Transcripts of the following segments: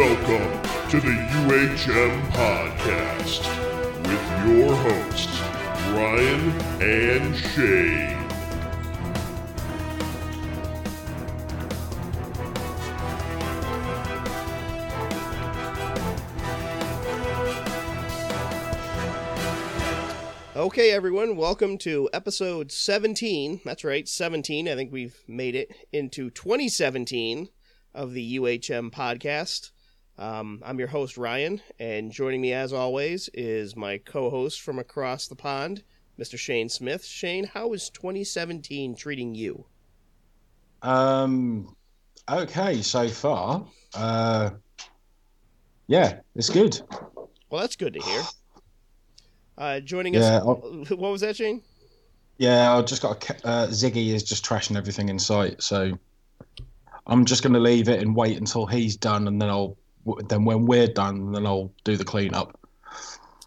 Welcome to the UHM Podcast with your hosts, Ryan and Shane. Okay, everyone, welcome to episode 17. That's right, 17. I think we've made it into 2017 of the UHM podcast. Um, I'm your host, Ryan, and joining me as always is my co host from across the pond, Mr. Shane Smith. Shane, how is 2017 treating you? Um, okay, so far. Uh, yeah, it's good. Well, that's good to hear. Uh, joining Yeah, us, what was that, Shane? Yeah, I just got a, uh, Ziggy is just trashing everything in sight, so I'm just going to leave it and wait until he's done, and then I'll then when we're done, then I'll do the cleanup.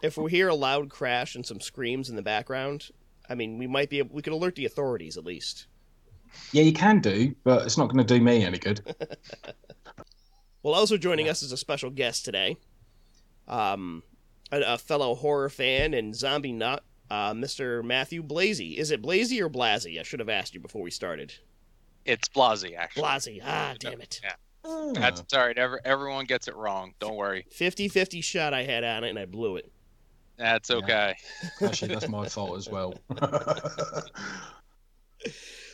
If we hear a loud crash and some screams in the background, I mean, we might be able, we could alert the authorities at least. Yeah, you can do, but it's not going to do me any good. Well, also joining us is a special guest today, um, a, a fellow horror fan and zombie nut, uh, Mr. Matthew Blazy. Is it Blazy or Blasey? I should have asked you before we started. It's Blasey, actually. Blasey. Ah, damn it. That's it's all right. Every, everyone gets it wrong. Don't worry. 50-50 shot I had on it and I blew it. That's Yeah. okay. Actually, that's my fault as well.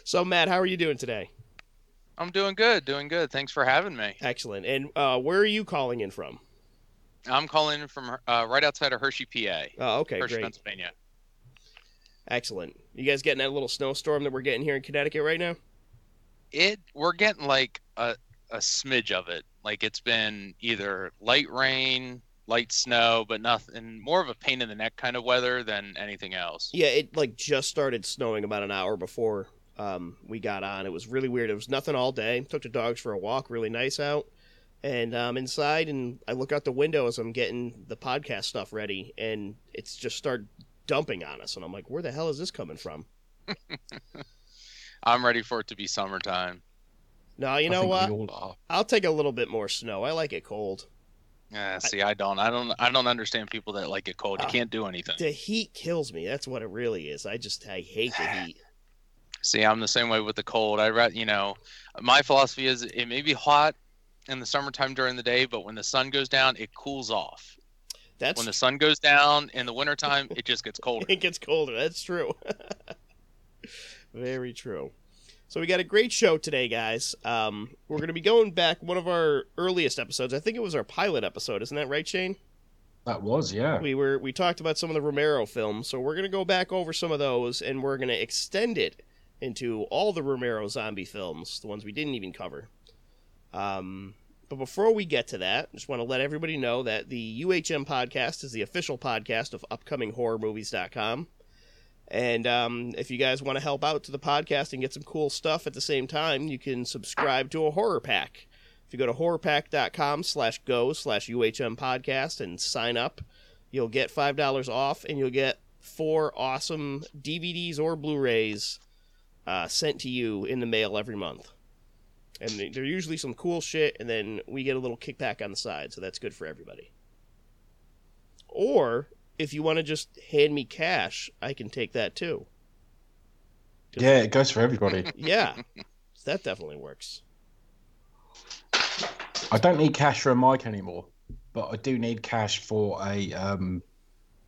So, Matt, how are you doing today? I'm doing good. Doing good. Thanks for having me. Excellent. And uh, where are you calling in from? I'm calling in from uh, right outside of Hershey, PA. Oh, okay, Hershey, great. Pennsylvania. Excellent. You guys getting that little snowstorm that we're getting here in Connecticut right now? It we're getting like a a smidge of it. Like it's been either light rain, light snow, but nothing more of a pain in the neck kind of weather than anything else. Yeah, it like just started snowing about an hour before um, we got on. It was really weird. It was nothing all day. Took the dogs for a walk, really nice out. And I'm um, inside, and I look out the window as I'm getting the podcast stuff ready, and it's just started dumping on us. And I'm like, where the hell is this coming from? I'm ready for it to be summertime. No, you I know what? we all are. I'll take a little bit more snow. I like it cold. Yeah, see, I don't, I don't, I don't understand people that like it cold. You Ah. can't do anything. The heat kills me. That's what it really is. I just I hate the heat. See, I'm the same way with the cold. I read, you know, my philosophy is it may be hot in the summertime during the day, but when the sun goes down, it cools off. That's When the sun goes down in the wintertime, it just gets colder. it gets colder. That's true. Very true. So we got a great show today, guys. Um, we're going to be going back one of our earliest episodes. I think it was our pilot episode, isn't that right, Shane? That was, yeah. We were we talked about some of the Romero films, so we're going to go back over some of those, and we're going to extend it into all the Romero zombie films, the ones we didn't even cover. Um, but before we get to that, I just want to let everybody know that the UHM podcast is the official podcast of upcominghorrormovies.com. And um, if you guys want to help out to the podcast and get some cool stuff at the same time, you can subscribe to a horror pack. If you go to horrorpack.com slash go slash UHM podcast and sign up, you'll get $5 off and you'll get four awesome DVDs or Blu-rays uh, sent to you in the mail every month. And they- they're usually some cool shit, and then we get a little kickback on the side, so that's good for everybody. Or if you want to just hand me cash, I can take that too. Yeah, it goes for everybody. Yeah, that definitely works. I don't need cash for a mic anymore, but I do need cash for a um,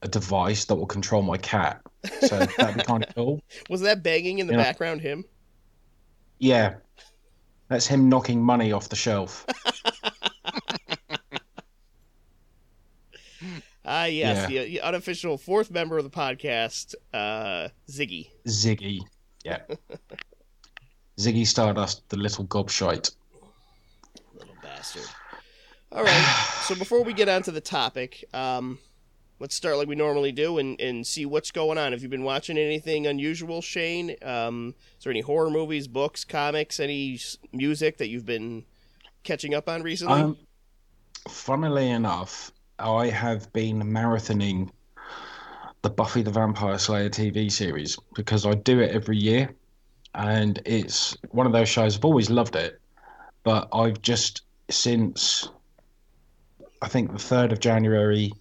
a device that will control my cat. So that'd be kind of cool. Was that banging in the Yeah. background him? Yeah, that's him knocking money off the shelf. Ah, yes, Yeah. the, the unofficial fourth member of the podcast, uh, Ziggy. Ziggy, yeah. Ziggy Stardust, the little gobshite. Little bastard. All right. So before we get on to the topic, um, let's start like we normally do and, and see what's going on. Have you been watching anything unusual, Shane? Um, is there any horror movies, books, comics, any music that you've been catching up on recently? Um, funnily enough, I have been marathoning the Buffy the Vampire Slayer TV series because I do it every year, and it's one of those shows. I've always loved it, but I've just since I think the third of January,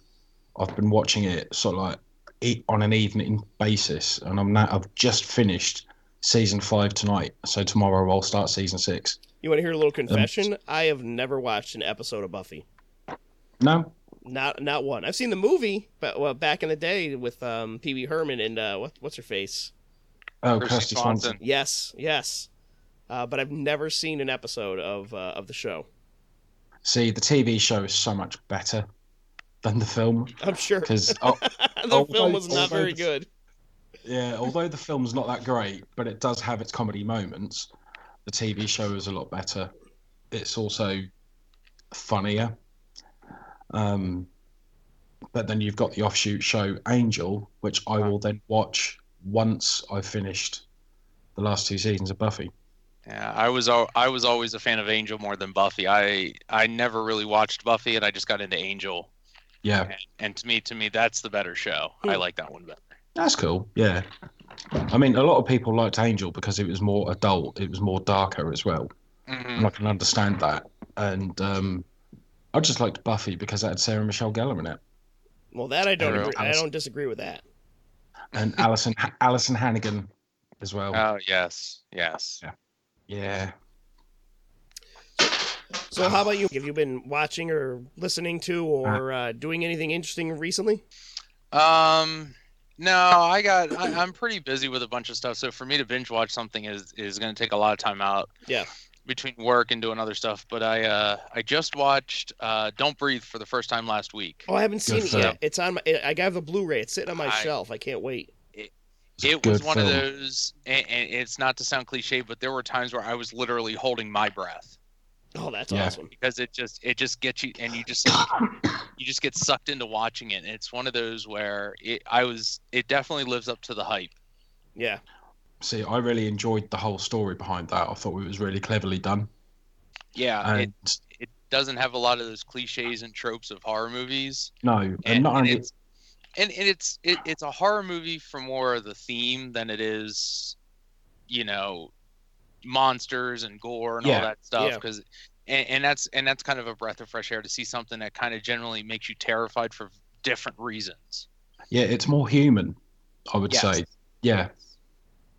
I've been watching it sort of like on an evening basis, and I'm now I've just finished season five tonight. So tomorrow I'll start season six. You want to hear a little um, confession? I have never watched an episode of Buffy. No, Not not one. I've seen the movie, but well, back in the day with um, Pee Wee Herman and uh, what, what's her face? oh, Kristy Kristy Swanson. Swanson. Yes, yes. Uh, but I've never seen an episode of uh, of the show. See, the TV show is so much better than the film I'm sure because the oh, film was not very oh, good. Yeah, although the film's not that great, but it does have its comedy moments. The TV show is a lot better. It's also funnier. Um, but then you've got the offshoot show Angel, which I will then watch once I've finished the last two seasons of Buffy. Yeah, I was al- I was always a fan of Angel more than Buffy. I I never really watched Buffy, and I just got into Angel. Yeah, And, and to me, to me, that's the better show. I like that one better. that's cool. Yeah. I mean, a lot of people liked Angel because it was more adult, it was more darker as well. Mhm. and I can understand that. And um, I just liked Buffy because it had Sarah Michelle Gellar in it, Well, that I don't Arrow. agree, I don't disagree with that. and Alyson Alyson Hannigan as well. Oh yes, yes. yeah, So, how about you? Have you been watching or listening to or uh, doing anything interesting recently? Um, no, I got. I, I'm pretty busy with a bunch of stuff. So for me to binge watch something is is going to take a lot of time out. Yeah. Between work and doing other stuff, but I uh I just watched uh Don't Breathe for the first time last week. Oh, I haven't seen Good it film. yet. It's on my. I got the Blu-ray. It's sitting on my I- shelf. I can't wait. It's a It was good one of those, and, and it's not to sound cliche, but there were times where I was literally holding my breath Oh, that's Yeah. awesome. because it just it just gets you, and you just like, you just get sucked into watching it. And it's one of those where it I was it definitely lives up to the hype. Yeah. See, I really enjoyed the whole story behind that. I thought it was really cleverly done, Yeah, it, and it doesn't have a lot of those cliches and tropes of horror movies. no, and, and, not and only it's and, and it's it, it's a horror movie for more of the theme than it is you know monsters and gore and Yeah. all that stuff Yeah. because and, and that's and that's kind of a breath of fresh air to see something that kind of generally makes you terrified for different reasons yeah, it's more human. I would Yes. say, yeah.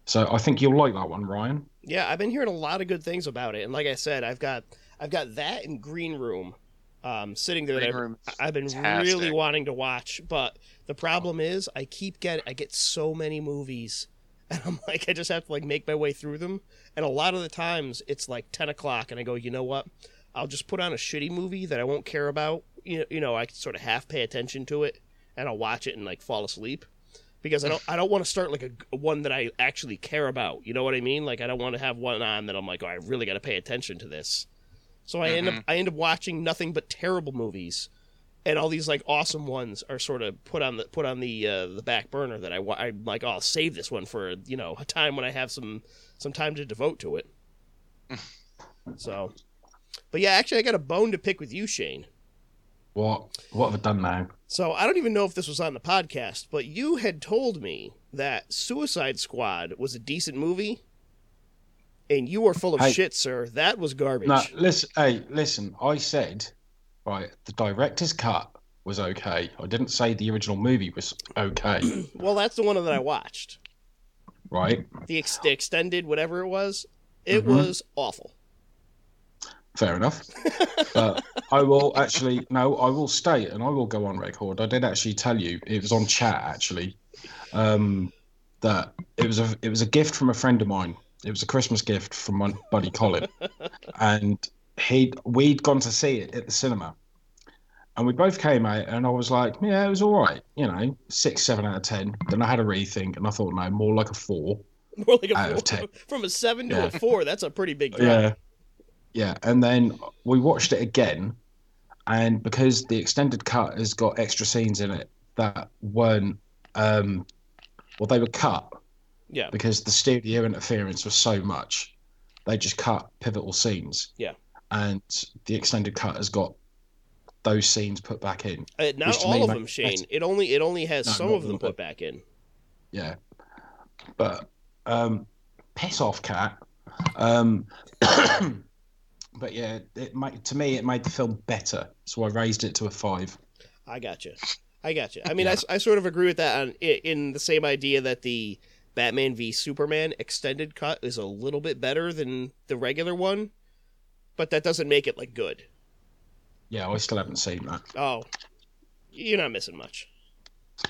So I think you'll like that one, Ryan. Yeah, I've been hearing a lot of good things about it, and like I said, I've got I've got that in Green Room, um, sitting there. that I've- I've been really wanting to watch, but the problem is I keep get I get so many movies, and I'm like I just have to like make my way through them, and a lot of the times it's like ten o'clock, and I go, you know what? I'll just put on a shitty movie that I won't care about. You know, you know, I can sort of half pay attention to it, and I'll watch it and like fall asleep. Because I don't, I don't want to start like a, a one that I actually care about. You know what I mean? Like I don't want to have one on that I'm like, oh, I really got to pay attention to this. So I end up, I end up watching nothing but terrible movies, and all these like awesome ones are sort of put on the put on the uh, the back burner that I I'm like oh, I'll save this one for you know a time when I have some some time to devote to it. so, but yeah, actually I got a bone to pick with you, Shane. What what have I done now? So I don't even know if this was on the podcast, but you had told me that Suicide Squad was a decent movie, and you were full of Hey. shit, sir. That was garbage. No, listen. Hey, listen. I said, right, the director's cut was okay. I didn't say the original movie was okay, Well, that's the one that I watched. right? The, ex- the extended, whatever it was, it Mhm. was awful. Fair enough. But I will actually no, I will state and I will go on record. I did actually tell you it was on chat actually um, that it was a it was a gift from a friend of mine. It was a Christmas gift from my buddy Colin, and he we'd gone to see it at the cinema, and we both came out and I was like, yeah, it was all right, you know, six seven out of ten. Then I had a rethink and I thought no, more like a four. More like a Out of four, 10. from a seven to Yeah. a four. That's a pretty big drop. Yeah. Yeah. And then we watched it again. And because the extended cut has got extra scenes in it that weren't, um, well, they were cut Yeah. because the studio interference was so much. They just cut pivotal scenes. Yeah. And the extended cut has got those scenes put back in. Uh, not all of them, Shane. sense. It only it only has No, some of them put back in. Yeah. But um piss off cat. Um but yeah, it made, to me it made the film better, so I raised it to a five. I got you. I got you. I mean, I, I sort of agree with that on in the same idea that the Batman v Superman extended cut is a little bit better than the regular one, but that doesn't make it like good. Yeah, I still haven't seen that. Oh, you're not missing much.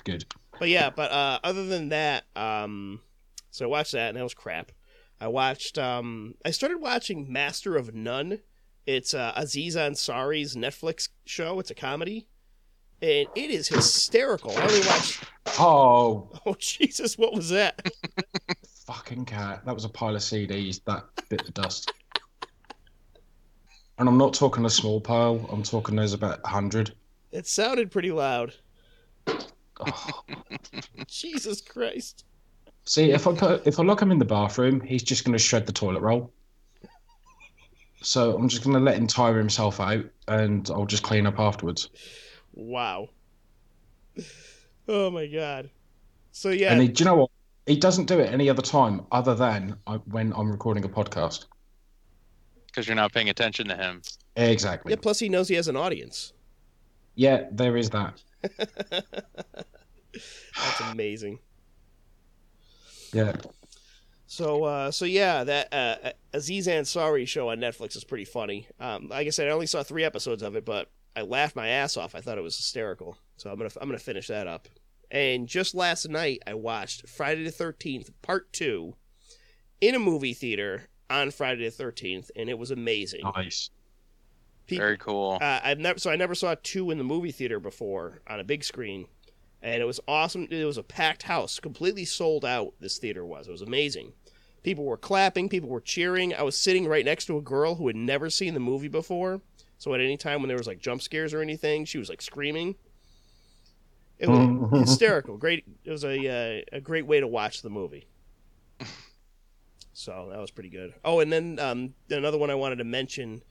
Good. But yeah, but uh, other than that, um, so I watched that and that was crap. I watched. Um, I started watching Master of None. It's uh, Aziz Ansari's Netflix show. It's a comedy, and it is hysterical. I only watched. Oh, Oh Jesus! What was that? fucking cat! That was a pile of CDs. That bit of dust. And I'm not talking a small pile. I'm talking there's about a hundred. It sounded pretty loud. Oh. Jesus Christ! See, if I put if I lock him in the bathroom, he's just going to shred the toilet roll. So I'm just going to let him tire himself out, and I'll just clean up afterwards. Wow. Oh my God. So yeah, And he, do you know what? He doesn't do it any other time other than I, when I'm recording a podcast. because you're not paying attention to him. Exactly. yeah. Plus, he knows he has an audience. Yeah, there is that. That's amazing. Yeah. So, uh, so yeah, that uh, Aziz Ansari show on Netflix is pretty funny. Um, like I said, I only saw three episodes of it, but I laughed my ass off. I thought it was hysterical. So I'm gonna I'm gonna finish that up. And just last night, I watched Friday the Thirteenth Part Two in a movie theater on Friday the Thirteenth, and it was amazing. Nice. Pe- Very cool. uh, I've never so I never saw two in the movie theater before on a big screen, and it was awesome. It was a packed house, completely sold out. This theater was. It was amazing. People were clapping. People were cheering. I was sitting right next to a girl who had never seen the movie before. So at any time when there was like jump scares or anything, she was like screaming. It was hysterical. Great. It was a uh, a great way to watch the movie. So that was pretty good. Oh, and then um, another one I wanted to mention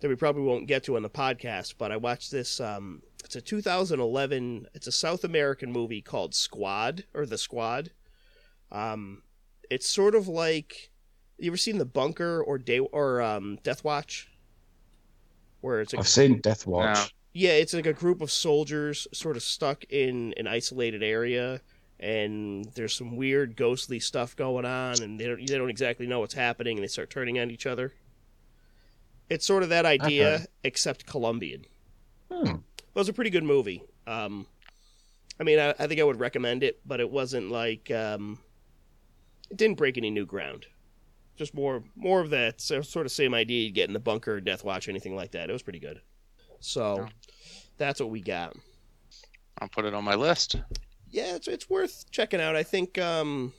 that we probably won't get to on the podcast, but I watched this. Um, it's a 2011. It's a South American movie called Squad or The Squad. Um, it's sort of like you ever seen The Bunker or Day or um, Death Watch, where it's a I've seen Death Watch. No. yeah, it's like a group of soldiers sort of stuck in an isolated area, and there's some weird ghostly stuff going on, and they don't they don't exactly know what's happening, and they start turning on each other. It's sort of that idea, Okay. except Colombian. Hmm. It was a pretty good movie. Um, I mean, I, I think I would recommend it, but it wasn't like um, it didn't break any new ground. Just more more of that sort of same idea you get in the bunker, Death Watch, anything like that. It was pretty good. So Oh. that's what we got. I'll put it on my list. Yeah, it's it's worth checking out. I think um,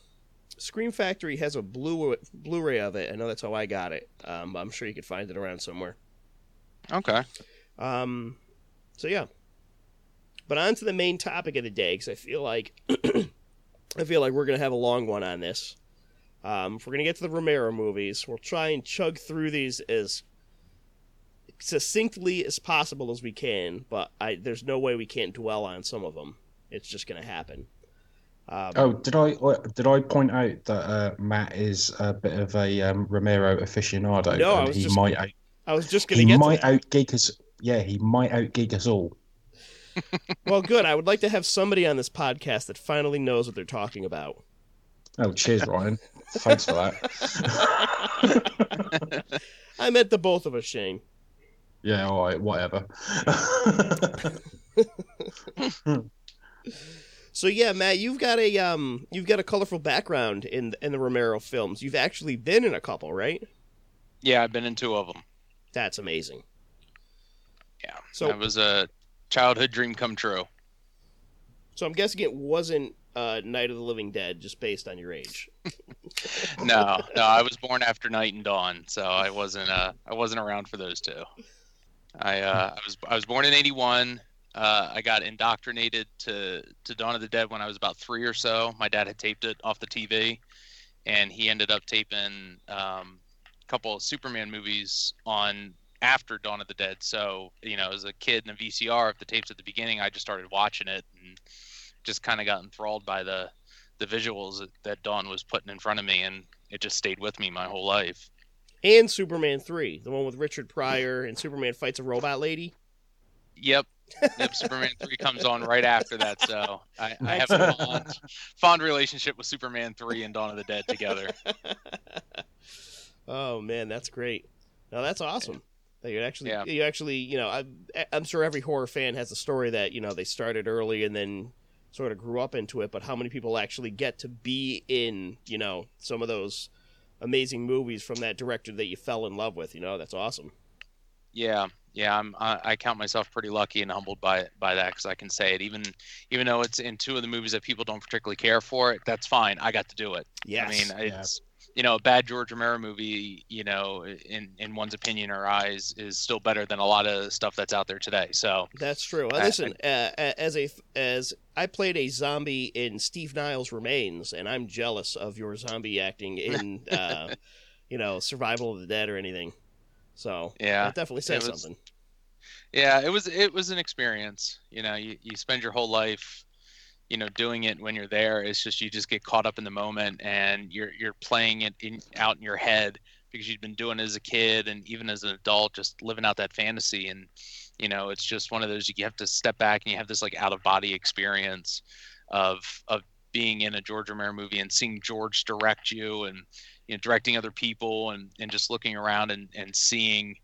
Scream Factory has a blue Blu-ray of it. I know that's how I got it. Um, I'm sure you could find it around somewhere. Okay. Um, so yeah. But on to the main topic of the day, because I feel like I feel like we're gonna have a long one on this. Um, if we're gonna get to the Romero movies, we'll try and chug through these as succinctly as possible as we can. But I, there's no way we can't dwell on some of them. It's just gonna happen. Um, Oh, did I did I point out that uh, Matt is a bit of a um, Romero aficionado? No, I was he just might out, I was just gonna he get might to that. out geek us. Yeah, he might outgeek us all. Well, good. I would like to have somebody on this podcast that finally knows what they're talking about. Oh, cheers, Ryan. Thanks for that. I meant the both of us, Shane. yeah, all right, whatever. So yeah, Matt, you've got a um, you've got a colorful background in in the Romero films. You've actually been in a couple, right? Yeah, I've been in two of them. That's amazing. Yeah. So- that was a childhood dream come true. So I'm guessing it wasn't uh, Night of the Living Dead, just based on your age. No, no, I was born after Night and Dawn, so I wasn't uh I wasn't around for those two. I uh I was I was born in 81. Uh, I got indoctrinated to to Dawn of the Dead when I was about three or so. My dad had taped it off the TV, and he ended up taping um, a couple of Superman movies on after Dawn of the Dead. So you know, as a kid in a VCR of the tapes at the beginning, I just started watching it and just kind of got enthralled by the the visuals that, that Dawn was putting in front of me, and it just stayed with me my whole life. and Superman three, the one with Richard Pryor and Superman fights a robot lady. Yep. Yep. Superman three comes on right after that, so I, I have a fond, fond relationship with Superman three and Dawn of the Dead together. oh man, that's great. No, that's awesome. That you actually, Yeah. you actually, you know, I'm, I'm sure every horror fan has a story that you know they started early and then sort of grew up into it. But how many people actually get to be in, you know, some of those amazing movies from that director that you fell in love with? You know, that's awesome. Yeah, yeah, I'm. I, I count myself pretty lucky and humbled by by that because I can say it. Even even though it's in two of the movies that people don't particularly care for, it that's fine. I got to do it. Yes. I mean, Yeah. it's you know a bad George Romero movie. You know, in in one's opinion or eyes, is still better than a lot of stuff that's out there today. So That's true. Uh, I- listen, uh, as a as I played a zombie in Steve Niles' Remains, and I'm jealous of your zombie acting in, uh, you know, Survival of the Dead or anything. So yeah, that definitely says something. yeah, it was it was an experience. You know, you you spend your whole life. You know, doing it when you're there, it's just you just get caught up in the moment, and you're you're playing it in, out in your head because you've been doing it as a kid and even as an adult, just living out that fantasy. And you know, it's just one of those you have to step back and you have this like out of body experience of of being in a George Romero movie and seeing George direct you and you know directing other people and and just looking around and and seeing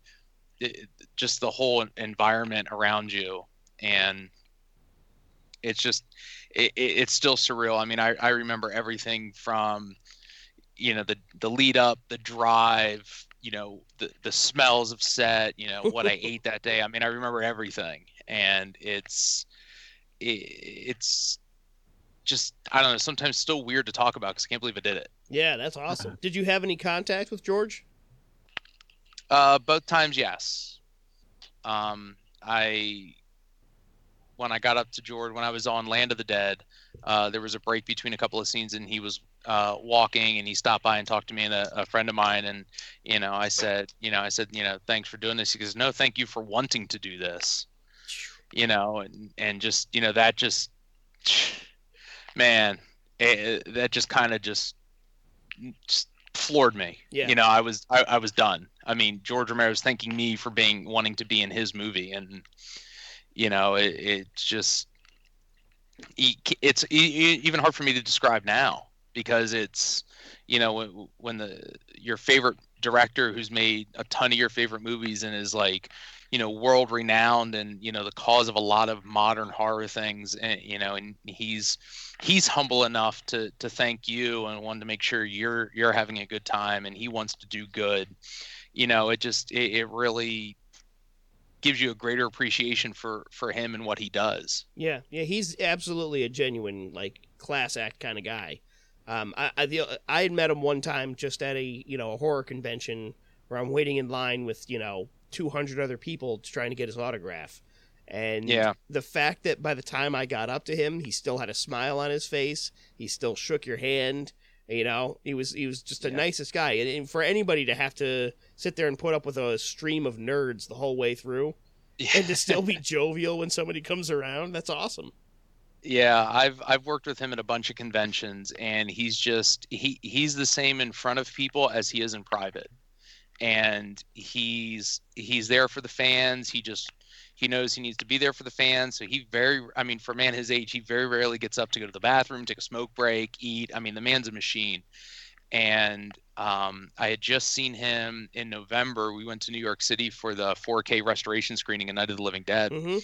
just the whole environment around you and it's just it, it, it's still surreal i mean I, I remember everything from you know the the lead up the drive you know the the smells of set you know what i ate that day i mean i remember everything and it's it, it's just i don't know sometimes still weird to talk about because i can't believe i did it Yeah, that's awesome. Did you have any contact with George? Uh, both times, yes. Um, I when I got up to George when I was on Land of the Dead, uh, there was a break between a couple of scenes, and he was uh, walking, and he stopped by and talked to me and a, a friend of mine, and you know, I said, you know, I said, you know, thanks for doing this. He goes, no, thank you for wanting to do this. You know, and and just you know that just man, it, that just kind of just just floored me. Yeah. You know, I was I, I was done. I mean, George Romero's thanking me for being wanting to be in his movie, and you know, it, it's just it's even hard for me to describe now because it's you know when, the your favorite director who's made a ton of your favorite movies and is like you know world renowned and you know the cause of a lot of modern horror things and you know and he's he's humble enough to to thank you and want to make sure you're you're having a good time and he wants to do good you know it just it, it really gives you a greater appreciation for for him and what he does Yeah, yeah, he's absolutely a genuine like class act kind of guy. Um, I I, the, I had met him one time just at a you know a horror convention where I'm waiting in line with you know 200 other people trying to get his autograph, and Yeah. the fact that by the time I got up to him, he still had a smile on his face, he still shook your hand. You know, he was he was just the Yeah. nicest guy, and, and for anybody to have to sit there and put up with a stream of nerds the whole way through, and to still be jovial when somebody comes around, that's awesome. Yeah, I've I've worked with him at a bunch of conventions and he's just he he's the same in front of people as he is in private. And he's he's there for the fans. He just he knows he needs to be there for the fans. So he very I mean for a man his age, he very rarely gets up to go to the bathroom, take a smoke break, eat. I mean the man's a machine. And um, I had just seen him in November. We went to New York City for the 4K restoration screening of Night of the Living Dead hmm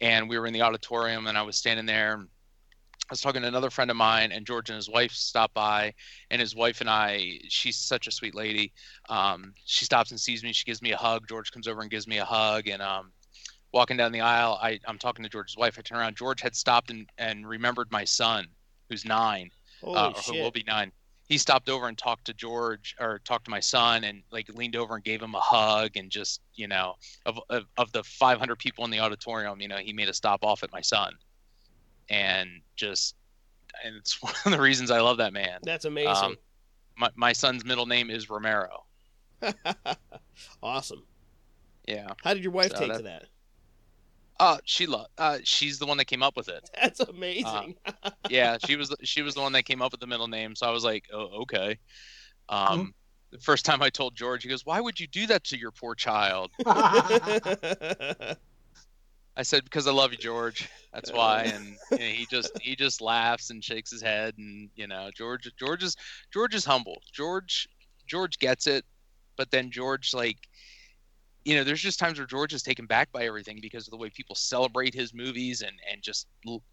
and we were in the auditorium and I was standing there. I was talking to another friend of mine and George and his wife stopped by and his wife and I, she's such a sweet lady. Um, she stops and sees me. She gives me a hug. George comes over and gives me a hug. And um, walking down the aisle, I, I'm talking to George's wife. I turn around. George had stopped and, and remembered my son who's nine uh, or who will be nine. He stopped over and talked to George or talked to my son and like leaned over and gave him a hug and just you know of of, of the 500 people in the auditorium, you know, he made a stop off at my son, and just and it's one of the reasons I love that man. That's amazing. Um, My my son's middle name is Romero. awesome. Yeah. How did your wife So take that- to that? Uh, she uh, she's the one that came up with it. That's amazing. Yeah, she was the- she was the one that came up with the middle name. So I was like, oh, okay. Um, the first time I told George, he goes, "Why would you do that to your poor child?" I said, "Because I love you, George. That's why." And you know, he just he just laughs and shakes his head, and you know, George George is George is humble. George George gets it, but then George like. You know, there's just times where George is taken back by everything because of the way people celebrate his movies and, and just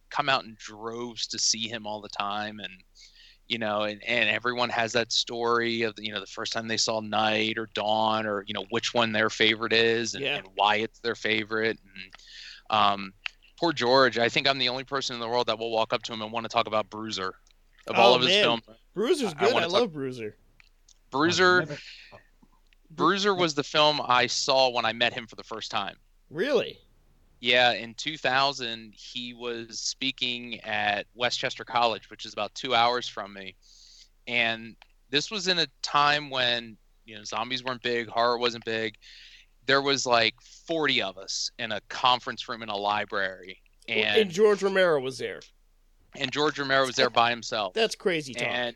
come out in droves to see him all the time. And, you know, and, and everyone has that story of you know the first time they saw Night or Dawn or you know which one their favorite is and, Yeah. and why it's their favorite. And um, poor George, I think I'm the only person in the world that will walk up to him and want to talk about Bruiser. Of all Oh, of his man. films, Bruiser's good. I, wanna love talk- Bruiser. Bruiser Never- Bruiser was the film I saw when I met him for the first time. Really? Yeah, in 2000, he was speaking at Westchester College, which is about two hours from me. And this was in a time when, you know, zombies weren't big, horror wasn't big. There was like 40 of us in a conference room in a library. And, And, George Romero was there. and George Romero was there by himself. That's crazy talk. and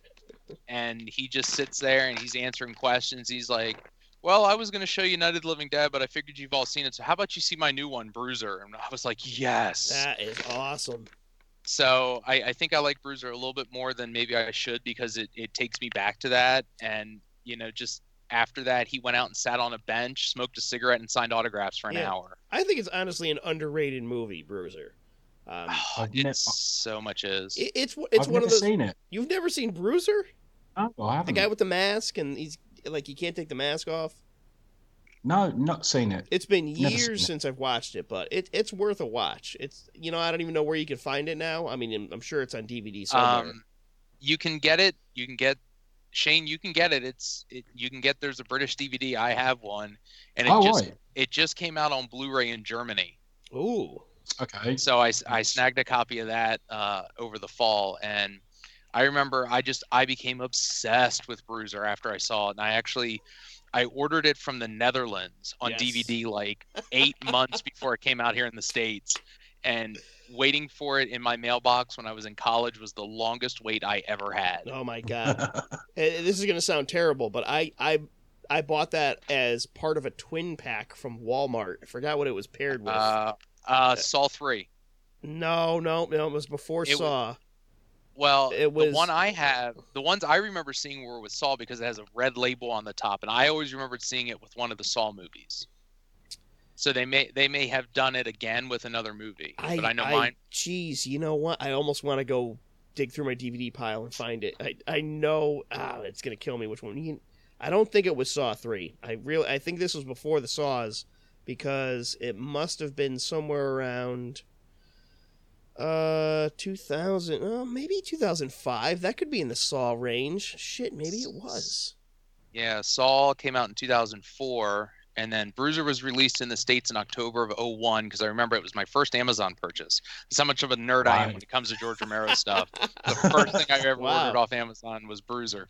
and he just sits there and he's answering questions. He's like, "Well, I was going to show you Night of the Living Dead, but I figured you've all seen it. So how about you see my new one, Bruiser?" And I was like, "Yes." that is awesome. so I, I think I like Bruiser a little bit more than maybe I should because it, it takes me back to that. And you know, just after that, he went out and sat on a bench, smoked a cigarette, and signed autographs for an Yeah. hour. I think it's honestly an underrated movie, Bruiser. Um, Oh, I've it nev- so much is. it, it's it's I've one never of those. seen it. You've never seen Bruiser? No, I The haven't. guy with the mask and he's like he can't take the mask off. No, not seen it. It's been Never seen years it. since I've watched it, but it, it's worth a watch. It's you know I don't even know where you can find it now. I mean I'm sure it's on DVD somewhere. Um, you can get it. You can get Shane. You can get it. It's it, you can get. There's a British DVD. I have one, and it Oh, just right. it just came out on Blu-ray in Germany. Ooh, Okay. So I, I snagged a copy of that uh, over the fall, and I remember I just I became obsessed with Bruiser after I saw it, and I actually I ordered it from the Netherlands on Yes. DVD like eight months before it came out here in the states, and waiting for it in my mailbox when I was in college was the longest wait I ever had. oh my god! Eh, this is gonna sound terrible, but I I I bought that as part of a twin pack from Walmart. I forgot what it was paired with. Uh, uh, Saw three. no, no, no, it was before It wa- Saw. Well, It was- the one I have, the ones I remember seeing were with Saw because it has a red label on the top, and I always remembered seeing it with one of the Saw movies. So they may they may have done it again with another movie, I, but I know mine. Jeez, you know what? I almost want to go dig through my DVD pile and find it. I I know ah, it's gonna kill me. Which one? I don't think it was Saw three. I really I think this was before the Saws because it must have been somewhere around uh 2000 oh maybe 2005 that could be in the saw range shit maybe it was Yeah, Saw came out in 2004, and then Bruiser was released in the states in October of 01 because I remember it was my first Amazon purchase. That's how much of a nerd I am when it comes to George Romero stuff. The first thing I ever Wow. ordered off Amazon was Bruiser.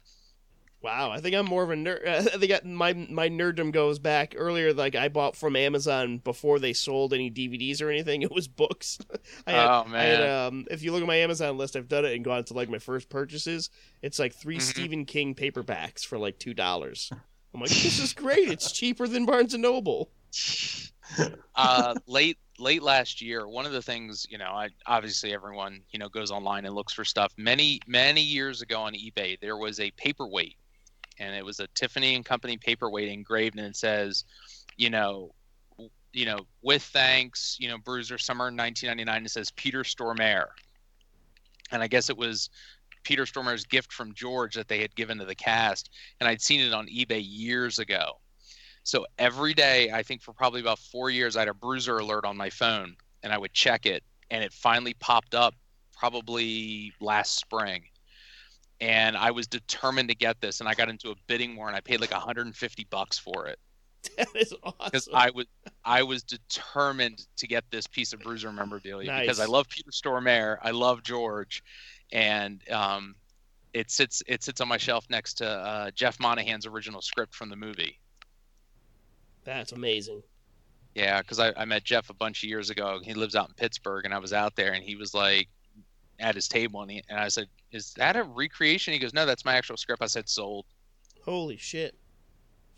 Wow, I think I'm more of a nerd. I think I- my my nerddom goes back earlier. Like I bought from Amazon before they sold any DVDs or anything. It was books. I had, oh I had, man, um, if you look at my Amazon list, I've done it and gone to like my first purchases. It's like 3 Mhm. Stephen King paperbacks for like two dollars. I'm like, this is great. It's cheaper than Barnes and Noble. uh, late late last year, one of the things you know, I obviously everyone you know goes online and looks for stuff. Many many years ago on eBay, there was a paperweight, and it was a Tiffany and Company paperweight engraved, and it says, you know, you know, with thanks, you know, Bruiser Summer 1999. It says Peter Stormare, and I guess it was. Peter Stormare's gift from George that they had given to the cast, and I'd seen it on eBay years ago. So every day, I think for probably about four years, I had a bruiser alert on my phone and I would check it. And it finally popped up probably last spring. And I was determined to get this. And I got into a bidding war and I paid like 150 bucks for it That is awesome. because. I was I was determined to get this piece of bruiser memorabilia because I love Peter Stormare, I love George, and um, it sits it sits on my shelf next to uh, Jeff Monahan's original script from the movie. That's amazing. Yeah, because I, I met Jeff a bunch of years ago. He lives out in Pittsburgh, and I was out there, and he was like at his table, and, he, and I said, "Is that a recreation?" He goes, "No, that's my actual script." I said, "Sold." Holy shit.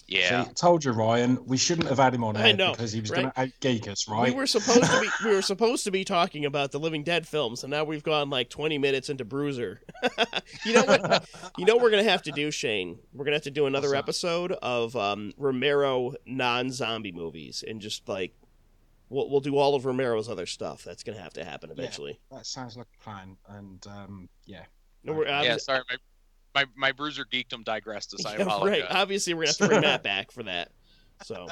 Yeah. See, told you, Ryan. We shouldn't have had him on I air know, because he was right? going to out geek us, right? We were supposed to be we were supposed to be talking about the Living Dead films, and now we've gone like twenty minutes into Bruiser. you know what? You know what we're gonna have to do, Shane. We're gonna have to do another What's that? episode of um, Romero non-zombie movies, and just like we'll we'll do all of Romero's other stuff. That's gonna have to happen eventually. That sounds like a plan. And um, yeah, No, we're, yeah, sorry, my, my my bruiser geekdom digressed us. I yeah, apologize. right. Obviously, we're gonna have to bring Matt back for that. So.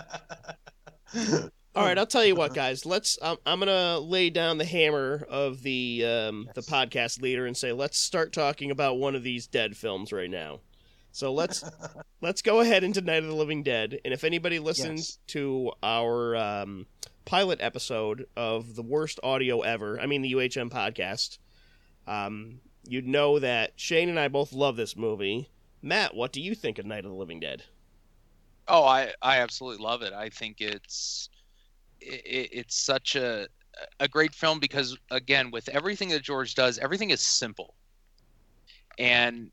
All right, I'll tell you what, guys. Let's. Um, I'm gonna lay down the hammer of the um, the podcast leader and say, let's start talking about one of these dead films right now. So let's let's go ahead into Night of the Living Dead, and if anybody listens Yes. to our um, pilot episode of the worst audio ever, I mean the UHM podcast, um, you'd know that Shane and I both love this movie. Matt, what do you think of Night of the Living Dead? Oh, I I absolutely love it. I think it's it, it's such a a great film because again, with everything that George does, everything is simple. And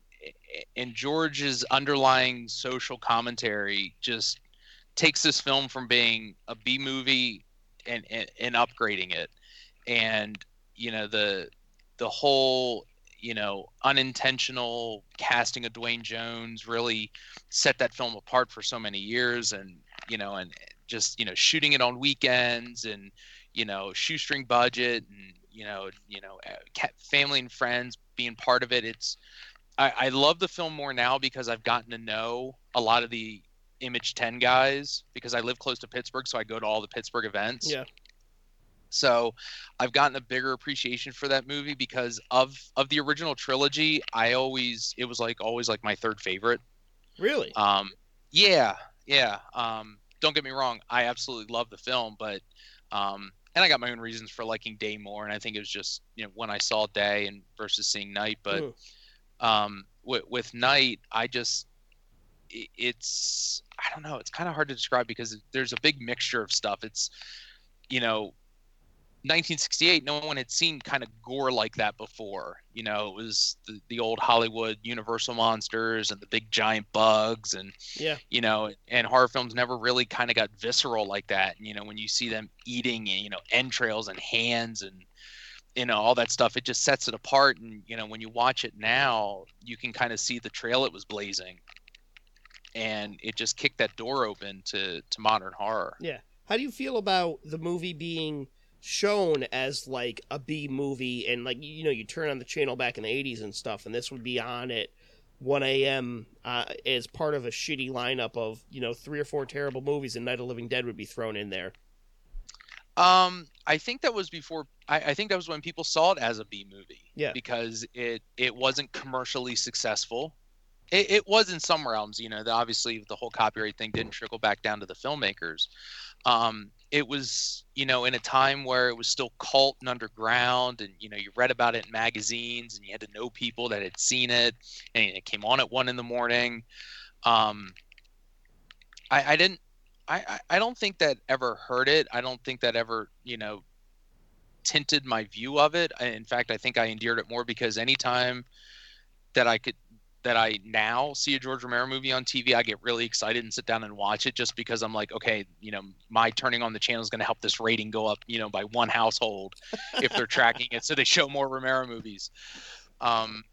and George's underlying social commentary just takes this film from being a B movie and, and and upgrading it. And you know the the whole you know unintentional casting of Duane Jones really set that film apart for so many years and you know and just you know shooting it on weekends and you know shoestring budget and you know you know uh, family and friends being part of it it's I, I love the film more now because I've gotten to know a lot of the Image 10 guys because I live close to Pittsburgh so I go to all the Pittsburgh events Yeah. so I've gotten a bigger appreciation for that movie because of of the original trilogy I always it was like always like my third favorite Really? um, yeah, yeah. Um, don't get me wrong, I absolutely love the film, but um, and I got my own reasons for liking Day more, and I think it was just you know when I saw Day and versus seeing Night, but Mm. um, with, with Night, I just it's I don't know, it's kind of hard to describe because there's a big mixture of stuff. It's you know. 1968 no one had seen kind of gore like that before you know it was the, the old hollywood universal monsters and the big giant bugs and Yeah. you know and horror films never really kind of got visceral like that and, you know when you see them eating you know entrails and hands and you know all that stuff it just sets it apart and you know when you watch it now you can kind of see the trail it was blazing and it just kicked that door open to to modern horror Yeah. How do you feel about the movie being shown as like a B movie and like you know you turn on the channel back in the 80s and stuff and this would be on at 1 a.m. Uh, as part of a shitty lineup of you know three or four terrible movies and Night of the Living Dead would be thrown in there. Um, I think that was before. I, I think that was when people saw it as a B movie. Yeah. Because it it wasn't commercially successful. It, it was in some realms, you know. The, obviously, the whole copyright thing didn't trickle back down to the filmmakers. Um, it was, you know, in a time where it was still cult and underground, and you know, you read about it in magazines, and you had to know people that had seen it, and it came on at one in the morning. Um, I, I didn't I, I- don't think that ever hurt it. I don't think that ever, you know, tinted my view of it. In fact, I think I endeared it more because anytime that I could that I now see a George Romero movie on TV, I get really excited and sit down and watch it just because I'm like, okay, you know, my turning on the channel is going to help this rating go up, you know, by one household if they're tracking it, so they show more Romero movies. Um,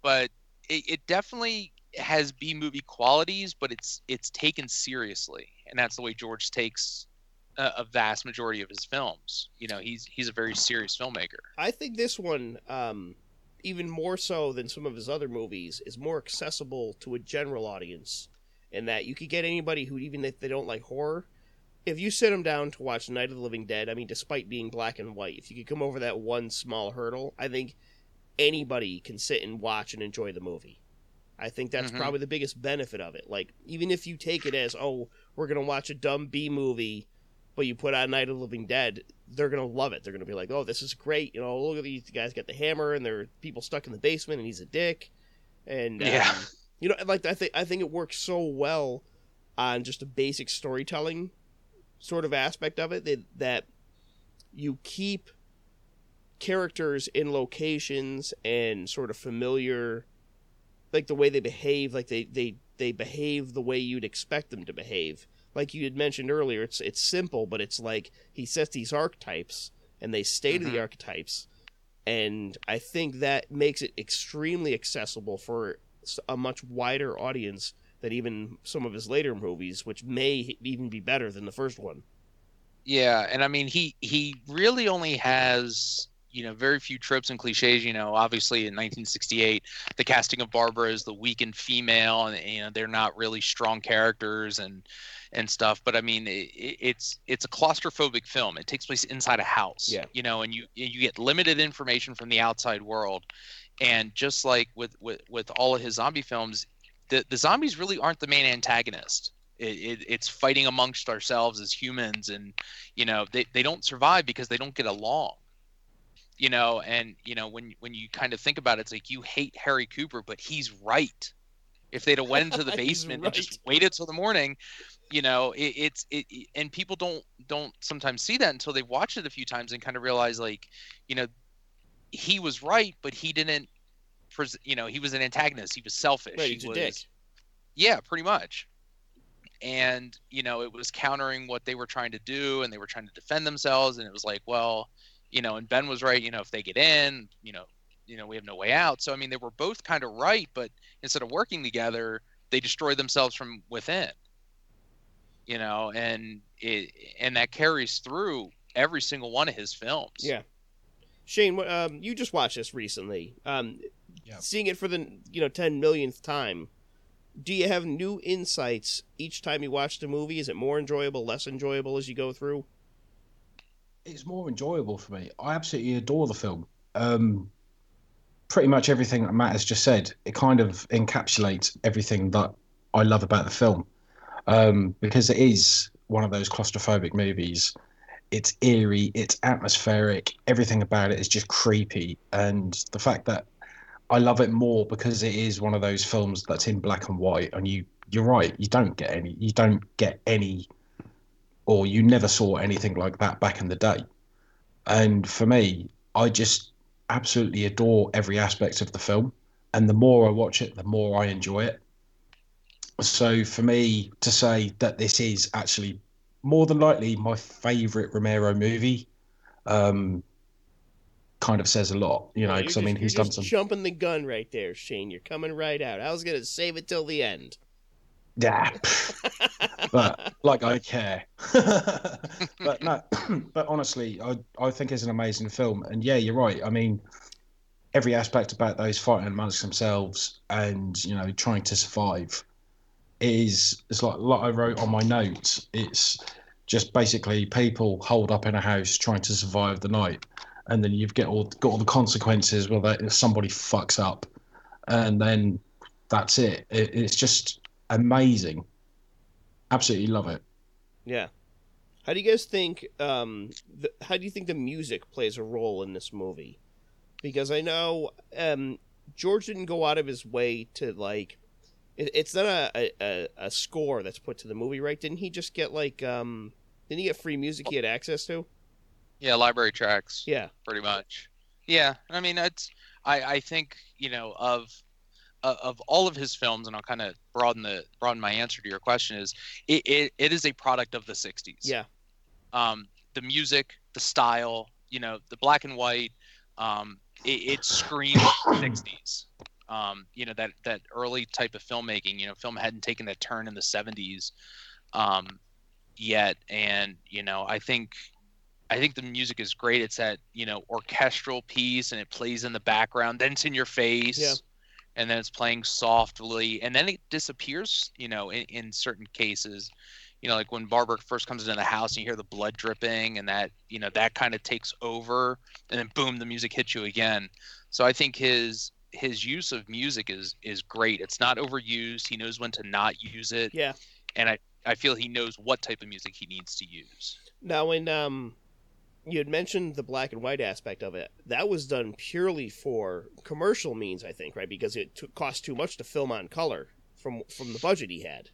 but it, it definitely has B movie qualities, but it's it's taken seriously, and that's the way George takes a, a vast majority of his films. You know, he's he's a very serious filmmaker. I think this one, um, even more so than some of his other movies, is more accessible to a general audience. In that you could get anybody who, even if they don't like horror, if you sit them down to watch Night of the Living Dead, I mean, despite being black and white, if you could come over that one small hurdle, I think anybody can sit and watch and enjoy the movie. I think that's Mhm. probably the biggest benefit of it. Like, even if you take it as, oh, we're going to watch a dumb B movie, but you put on Night of the Living Dead, they're going to love it. They're going to be like, oh, this is great. You know, look at these guys get the hammer and there are people stuck in the basement and he's a dick. And, um, Yeah. you know, like, I think, I think it works so well on just a basic storytelling sort of aspect of it that, that you keep characters in locations and sort of familiar like the way they behave, like they they they behave the way you'd expect them to behave. Like you had mentioned earlier, it's it's simple, but it's like he sets these archetypes and they stay to the Mhm. archetypes, and I think that makes it extremely accessible for a much wider audience than even some of his later movies, which may even be better than the first one. Yeah, and I mean he he really only has you know very few tropes and cliches. You know, obviously in 1968, the casting of Barbara is the weakened female, and you know they're not really strong characters and and stuff. But I mean, it, it's it's a claustrophobic film. It takes place inside a house. Yeah. You know, and you you get limited information from the outside world, and just like with with with all of his zombie films, the the zombies really aren't the main antagonist. It, it, it's fighting amongst ourselves as humans and you know they, they don't survive because they don't get along you know and you know when when you kind of think about it it's like you hate harry cooper but he's right. If they'd have went into the basement and just waited till the morning you know it, it's it it- and people don't don't sometimes see that until they've watched it a few times and kind of realize like you know he was right but he didn't pres- you know he was an antagonist. He was selfish. Right, he was dick. yeah pretty much. And you know it was countering what they were trying to do and they were trying to defend themselves and it was like well you know and ben was right you know if they get in you know you know we have no way out so i mean they were both kind of right but instead of working together they destroy themselves from within you know and it and that carries through every single one of his films Yeah. Shane, um, you just watched this recently. Um, Yeah. Seeing it for the you know ten millionth time, do you have new insights each time you watch the movie? Is it more enjoyable, less enjoyable as you go through? It's more enjoyable for me. I absolutely adore the film. Um, pretty much everything that Matt has just said, it kind of encapsulates everything that I love about the film. Um, because it is one of those claustrophobic movies. It's eerie, it's atmospheric, everything about it is just creepy. And the fact that I love it more because it is one of those films that's in black and white, and you you're right, you don't get any you don't get any or you never saw anything like that back in the day. And for me, I just absolutely adore every aspect of the film. And the more I watch it, the more I enjoy it. So for me to say that this is actually more than likely my favorite Romero movie, um, kind of says a lot, you know, Well, because I mean, he's done some. jumping the gun right there, Shane. You're coming right out. I was gonna save it till the end. Yeah, but like I care. but no, but honestly, I I think it's an amazing film, and yeah, you're right. I mean, every aspect about those fighting amongst themselves and you know trying to survive is it's like like I wrote on my notes. It's just basically people holed up in a house trying to survive the night, and then you've get all got all the consequences where they- somebody fucks up, and then that's it. it it's just amazing. Absolutely love it. Yeah. How do you guys think? Um, the, how do you think the music plays a role in this movie? Because I know um, George didn't go out of his way to like. It, it's not a, a a score that's put to the movie, right? Didn't he just get like um? Didn't he get free music he had access to? yeah library tracks Yeah. pretty much. Yeah, I mean, it's I I think you know of of all of his films, and I'll kind of broaden the broaden my answer to your question is it, it, it is a product of the '60s. Yeah. Um, the music, the style, you know, the black and white, um, it, it screams '60s. Um, you know that that early type of filmmaking. You know, film hadn't taken that turn in the '70s um, yet, and you know, I think I think the music is great. It's that you know orchestral piece, and it plays in the background. Then it's in your face, Yeah. And then it's playing softly, and then it disappears. You know, in, in certain cases, you know, like when Barbara first comes into the house, and you hear the blood dripping, and that you know that kind of takes over, and then boom, the music hits you again. So I think his his use of music is is great. It's not overused. He knows when to not use it, Yeah. and I I feel he knows what type of music he needs to use. Now, when um, you had mentioned the black and white aspect of it, that was done purely for commercial means, I think, right? Because it took cost too much to film on color from from the budget he had.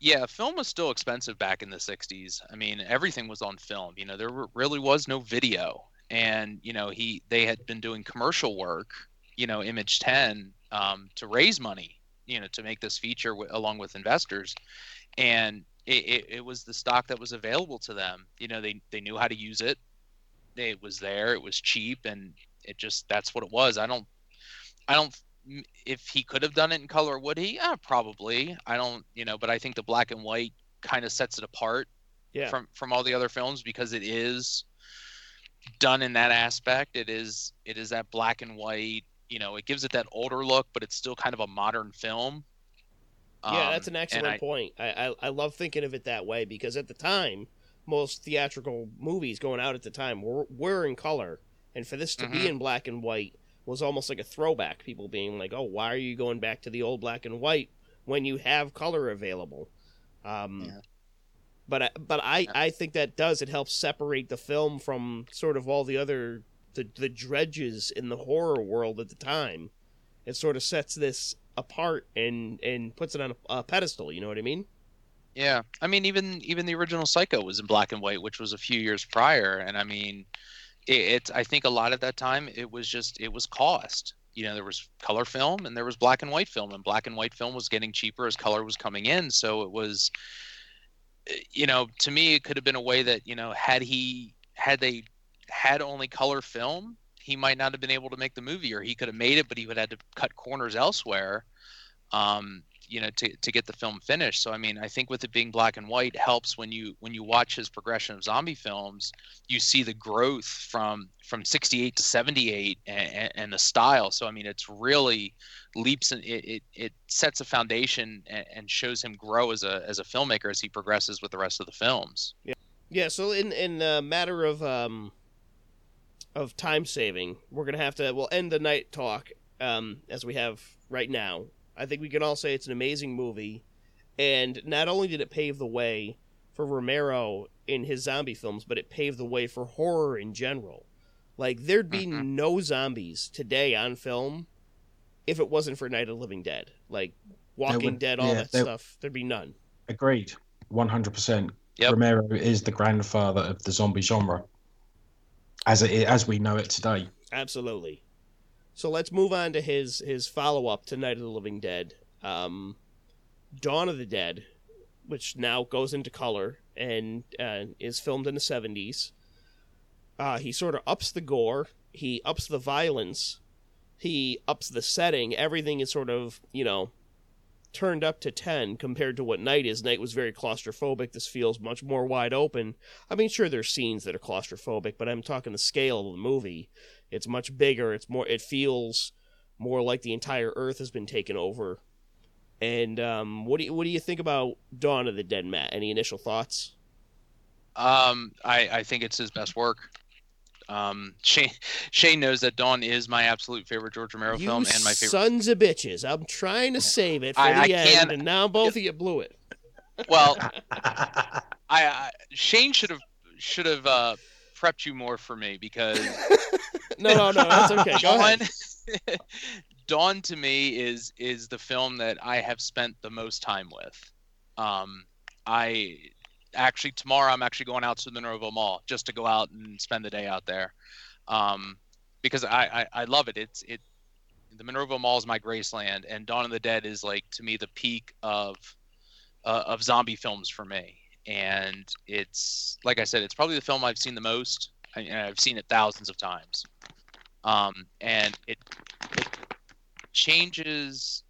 Yeah, film was still expensive back in the 60s. I mean, everything was on film. You know, there were- really was no video. And, you know, he they had been doing commercial work, you know, Image 10 um, to raise money, you know, to make this feature w- along with investors, and it, it, it was the stock that was available to them. You know, they they knew how to use it. It was there. It was cheap, and it just that's what it was. I don't, I don't. If he could have done it in color, would he? Yeah, probably. I don't, you know, but I think the black and white kind of sets it apart Yeah. from from all the other films because it is done in that aspect. It is it is that black and white. You know, it gives it that older look, but it's still kind of a modern film. Yeah, Um, that's an excellent I- point. I, I I love thinking of it that way because at the time, most theatrical movies going out at the time were were in color, and for this to be Mhm. in black and white was almost like a throwback. People being like, "Oh, why are you going back to the old black and white when you have color available?" Um, Yeah. But I, but I, Yeah. I think that does it helps separate the film from sort of all the other the the dredges in the horror world at the time. It sort of sets this apart and and puts it on a, a pedestal. You know what I mean? Yeah, I mean, even even the original Psycho was in black and white, which was a few years prior, and I mean, it, it's I think a lot at that time it was just it was cost. You know, there was color film and there was black and white film, and black and white film was getting cheaper as color was coming in, so it was, eh, you know, to me it could have been a way that you know had he had they had only color film, he might not have been able to make the movie, or he could have made it, but he would have had to cut corners elsewhere. Um, you know to, to get the film finished so i mean i think with it being black and white helps when you when you watch his progression of zombie films you see the growth from from 68 to 78 and, and the style so i mean it's really leaps and it, it, it sets a foundation and, and shows him grow as a as a filmmaker as he progresses with the rest of the films Yeah Yeah. So in in a matter of um of time saving, we're gonna have to we'll end the night talk um as we have right now. I think we can all say it's an amazing movie, and not only did it pave the way for Romero in his zombie films, but it paved the way for horror in general. Like there'd be Mhm. no zombies today on film if it wasn't for Night of the Living Dead. Like Walking would- Dead, all yeah, that there- stuff. There'd be none. Agreed, one hundred percent. Yep. Romero is the grandfather of the zombie genre, as it as we know it today. Absolutely. So let's move on to his his follow up to Night of the Living Dead, um, Dawn of the Dead, which now goes into color and uh, is filmed in the seventies. Uh, he sort of ups the gore, he ups the violence, he ups the setting. Everything is sort of you know turned up to 10 compared to what Night is. Night was very claustrophobic. This feels much more wide open. I mean, sure, there's scenes that are claustrophobic, but I'm talking the scale of the movie. It's much bigger. It's more. It feels more like the entire Earth has been taken over. And um, what do you what do you think about Dawn of the Dead, Matt? Any initial thoughts? um i i think it's his best work um shane shane knows that dawn is my absolute favorite george romero you film and my favorite sons of bitches! I'm trying to save it for I- the I end, can't- and now both of you blew it. well I, I Shane should have should have uh, prepped you more for me because No, no, no, that's okay. Go Dawn. Dawn to me is is the film that I have spent the most time with. Um, I actually tomorrow I'm actually going out to the Monroeville Mall just to go out and spend the day out there, um, because I, I I love it. It's it the Monroeville Mall is my Graceland, and Dawn of the Dead is like to me the peak of uh, of zombie films for me. And it's like I said, it's probably the film I've seen the most. And I've seen it thousands of times. Um, and it, it changes.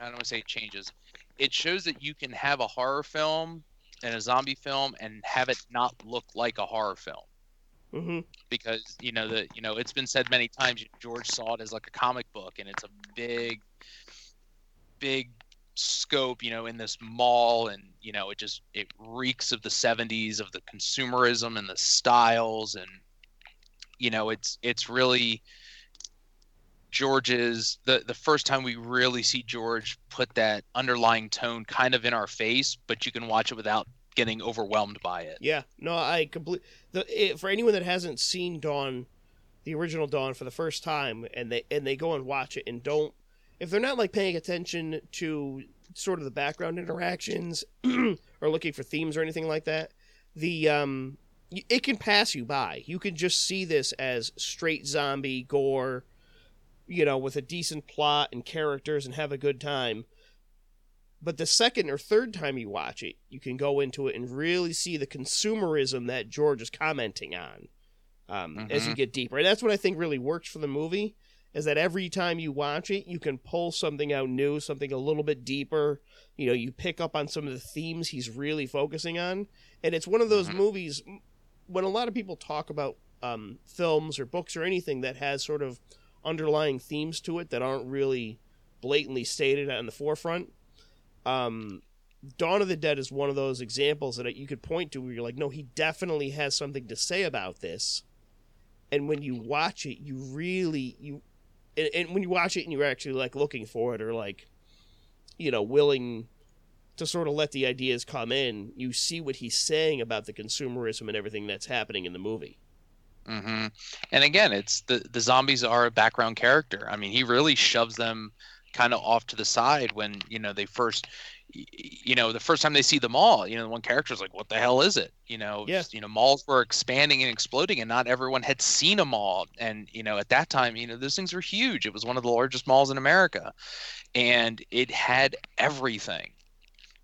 I don't want to say it changes. It shows that you can have a horror film and a zombie film and have it not look like a horror film hmm because you know the you know it's been said many times George saw it as like a comic book and it's a big big scope you know in this mall and you know it just it reeks of the 70s of the consumerism and the styles and you know it's it's really George's the the first time we really see George put that underlying tone kind of in our face but you can watch it without getting overwhelmed by it. Yeah, no, I complete the it, for anyone that hasn't seen Dawn, the original Dawn for the first time, and they and they go and watch it and don't, if they're not like paying attention to sort of the background interactions or looking for themes or anything like that, the um, it can pass you by. You can just see this as straight zombie gore, you know, with a decent plot and characters and have a good time. But the second or third time you watch it, you can go into it and really see the consumerism that George is commenting on um, as you Mhm. get deeper. And that's what I think really works for the movie is that every time you watch it, you can pull something out new, something a little bit deeper. You know, you pick up on some of the themes he's really focusing on. And it's one of those Mhm. movies when a lot of people talk about um, films or books or anything that has sort of underlying themes to it that aren't really blatantly stated on the forefront. Um, Dawn of the Dead is one of those examples that you could point to where you're like, no, he definitely has something to say about this. And when you watch it, you really you, and, and when you watch it and you're actually like looking for it or like, you know, willing to sort of let the ideas come in, you see what he's saying about the consumerism and everything that's happening in the movie. hmm And again, it's the the zombies are a background character. I mean, he really shoves them kind of off to the side when you know they first, you know, the first time they see the mall. You know, the one character's like, "What the hell is it?" You know, Yeah. you know, malls were expanding and exploding, and not everyone had seen a mall. And you know, at that time, you know, those things were huge. It was one of the largest malls in America, and it had everything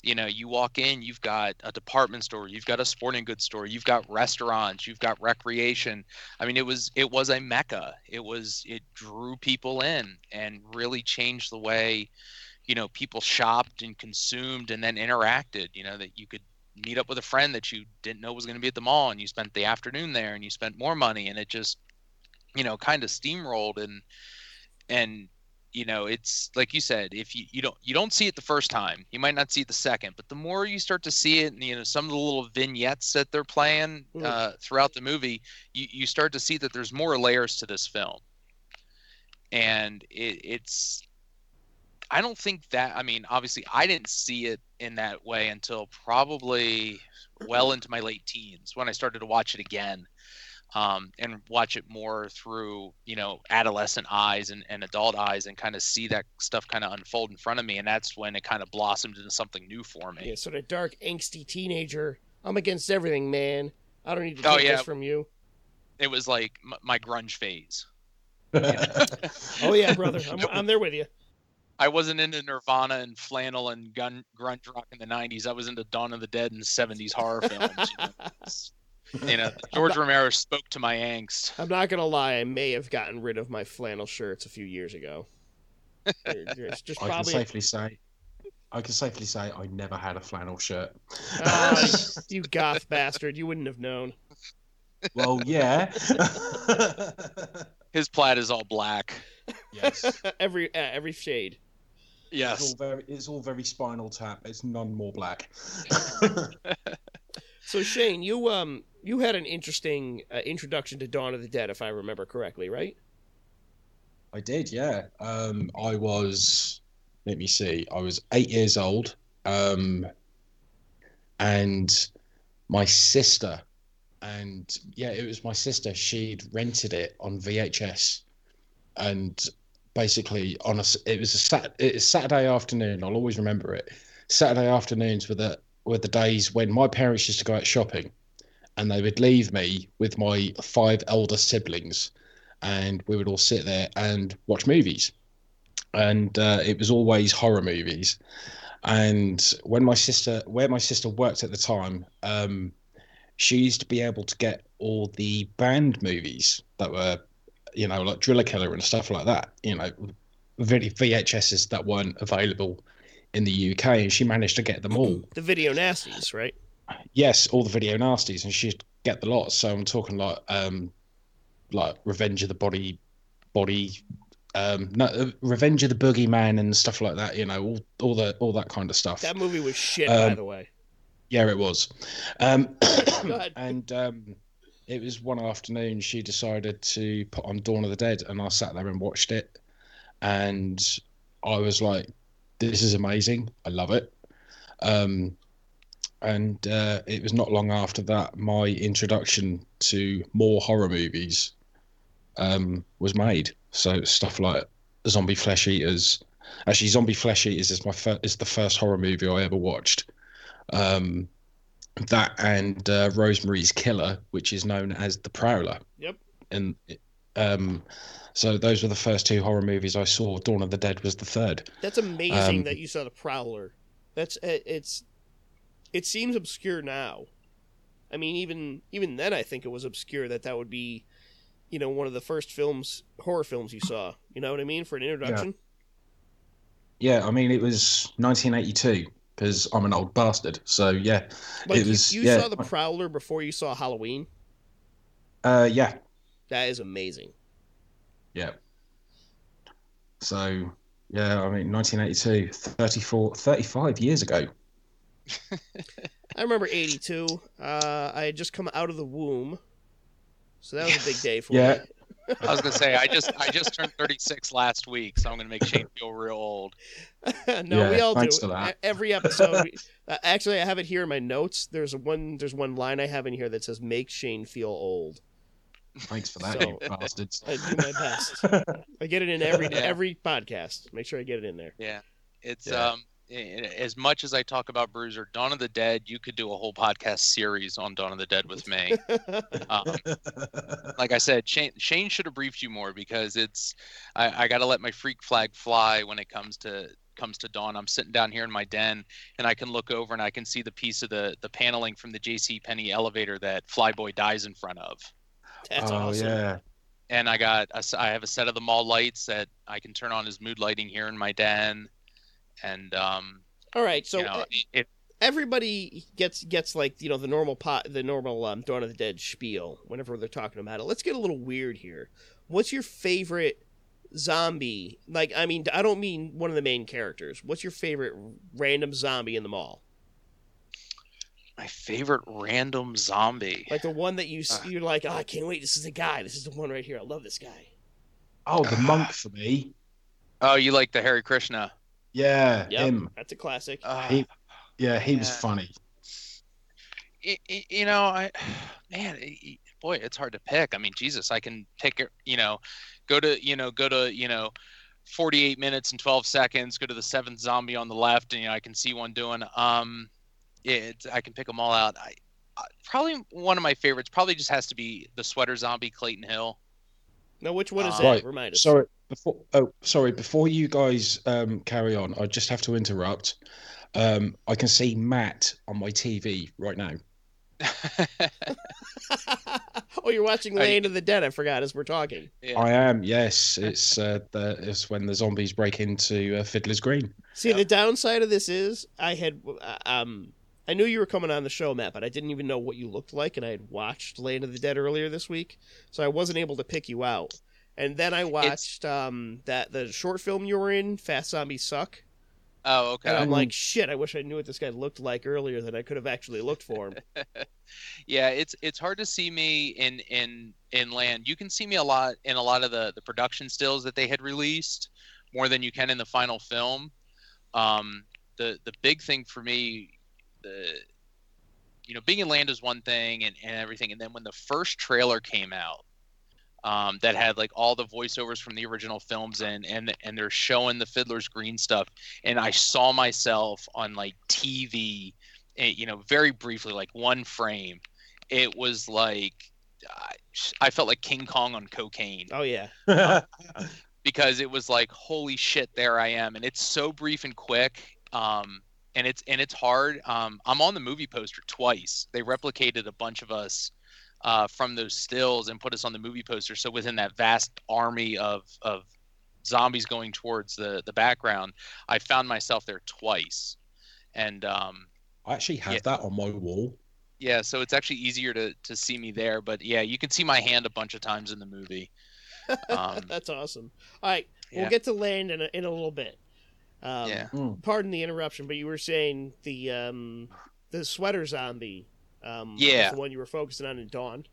you know you walk in you've got a department store you've got a sporting goods store you've got restaurants you've got recreation i mean it was it was a mecca it was it drew people in and really changed the way you know people shopped and consumed and then interacted you know that you could meet up with a friend that you didn't know was going to be at the mall and you spent the afternoon there and you spent more money and it just you know kind of steamrolled and and you know it's like you said if you, you don't you don't see it the first time you might not see it the second but the more you start to see it and you know some of the little vignettes that they're playing Mm. uh, throughout the movie you, you start to see that there's more layers to this film and it, it's i don't think that i mean obviously i didn't see it in that way until probably well into my late teens when i started to watch it again um, and watch it more through you know adolescent eyes and, and adult eyes and kind of see that stuff kind of unfold in front of me and that's when it kind of blossomed into something new for me Yeah, sort of dark, angsty teenager. I'm against everything, man. I don't need to Oh, take yeah. this from you. it was like m- my grunge phase Oh yeah, brother, I'm, I'm there with you. I wasn't into nirvana and flannel and gun grunge rock in the 90s i was into dawn of the dead and 70s horror films you know, It's- you know george romero spoke to my angst I'm not gonna lie. I may have gotten rid of my flannel shirts a few years ago. They're- they're- It's just I can safely say, I can safely say I never had a flannel shirt. Ah, you goth bastard. You wouldn't have known. well, yeah. his plaid is all black yes. every uh, every shade. It's yes all very, it's all very spinal tap. It's none more black. So Shane, you um you had an interesting uh, introduction to Dawn of the Dead, if I remember correctly, right? I did, yeah. Um, I was, let me see, I was eight years old, um, and my sister, and yeah, it was my sister. She'd rented it on VHS, and basically on a, it was a sat, Saturday afternoon. I'll always remember it. Saturday afternoons were the were the days when my parents used to go out shopping, and they would leave me with my five elder siblings and we would all sit there and watch movies. And uh, it was always horror movies. And when my sister, where my sister worked at the time, um, she used to be able to get all the band movies that were, you know, like Driller Killer and stuff like that. You know, very VHSs that weren't available in the UK, and she managed to get them all. The video nasties, right? Yes, all the video nasties, and she'd get the lot. So I'm talking like um, like Revenge of the Body, Body, um, no, uh, Revenge of the Boogeyman and stuff like that. You know, all all the all that kind of stuff. That movie was shit, by Um, the way. Yeah, it was. Um, and um, it was one afternoon she decided to put on Dawn of the Dead, and I sat there and watched it, and I was like, "This is amazing! I love it." Um, and uh, it was not long after that my introduction to more horror movies um, was made. So stuff like Zombie Flesh Eaters. Actually, Zombie Flesh Eaters is my fir- is the first horror movie I ever watched. Um, that and uh, Rosemary's Killer, which is known as the Prowler. Yep. And Um, so those were the first two horror movies I saw. Dawn of the Dead was the third. That's amazing Um, that you saw the Prowler. That's it- it's it seems obscure now. I mean, even even then, I think it was obscure that that would be, you know, one of the first films, horror films you saw. You know what I mean for an introduction. Yeah, I mean it was 1982 because I'm an old bastard. So yeah, Like it you- was. you, yeah, saw the Prowler before you saw Halloween. uh, yeah, That is amazing. yeah. So yeah, I mean 1982, 34, 35 years ago. I remember '82. Uh, I had just come out of the womb, so that was a big day for Yeah. me. I was gonna say I just I just turned 36 last week, so I'm gonna make Shane feel real old. no, we all do. thanks for that. Every episode. we- uh, actually, I have it here in my notes. There's one. There's one line I have in here that says "Make Shane feel old." Thanks for that, So- you bastards. I do my best. I get it in every Yeah. every podcast. Make sure I get it in there. Yeah, it's Yeah. um i- i- as much as I talk about Bruiser, Dawn of the Dead, you could do a whole podcast series on Dawn of the Dead with me. Um, like I said, Shane Shane should have briefed you more because it's I, I got to let my freak flag fly when it comes to comes to Dawn. I'm sitting down here in my den and I can look over and I can see the piece of the the paneling from the J.C. Penney elevator that Flyboy dies in front of. That's oh awesome. yeah, And I got a s I have a set of the mall lights that I can turn on as mood lighting here in my den. And um, All right, so you know, uh, it, everybody gets gets like you know the normal pot the normal um, Dawn of the Dead spiel whenever they're talking about it. Let's get a little weird here. What's your favorite zombie? Like, I mean, I don't mean one of the main characters. What's your favorite random zombie in the mall? my favorite random zombie. Like the one that you s- Uh. you're like, oh, I can't wait. This is the guy. This is the one right here. I love this guy. oh the monk for me. Oh, you like the Hare Krishna? Yeah, Yep, him. that's a classic. Uh, He- Yeah, he was funny. y- y- you know, I man, it- it- boy, it's hard to pick. I mean, Jesus, I can pick it. You know, go to you know go to you know. 48 minutes and 12 seconds go to the seventh zombie on the left and you know i can see one doing um it i can pick them all out I, I probably one of my favorites probably just has to be the sweater zombie clayton hill now, which one is Uh, that? Right, Remind us. Sorry, before oh sorry, before you guys um, carry on, I just have to interrupt. Um, I can see Matt on my TV right now. oh, you're watching I- Land of the Dead. I forgot as we're talking. yeah. I am, yes. It's uh, the, it's when the zombies break into uh, Fiddler's Green. See, Yep. the downside of this is I had uh, um I knew you were coming on the show, Matt, but I didn't even know what you looked like, and I had watched Land of the Dead earlier this week, so I wasn't able to pick you out. And then I watched um that the short film you were in, Fast Zombies Suck, oh okay. And I'm like, shit, I wish I knew what this guy looked like earlier, than I could have actually looked for him. yeah it's it's hard to see me in in in land. You can see me a lot in a lot of the the production stills that they had released more than you can in the final film. Um the the big thing for me the you know being in land is one thing and, and everything. And then when the first trailer came out um, that had like all the voiceovers from the original films and and and they're showing the fiddler's green stuff. And i saw myself on like tv eh, you know very briefly like one frame. It was like I, I felt like king kong on cocaine. Oh yeah, because it was like holy shit there i am. And it's so brief and quick um and it's and it's hard. Um i'm on the movie poster twice. They replicated a bunch of us uh from those stills and put us on the movie poster so within that vast army of of zombies going towards the the background i found myself there twice and um I actually have Yeah. that on my wall. yeah so it's actually easier to to see me there but yeah you can see my hand a bunch of times in the movie um that's awesome. All right, Yeah. we'll get to Land in a, in a little bit. Um, yeah Mm. pardon the interruption, but you were saying the um the sweater zombie. Um, Yeah. the one you were focusing on in Dawn.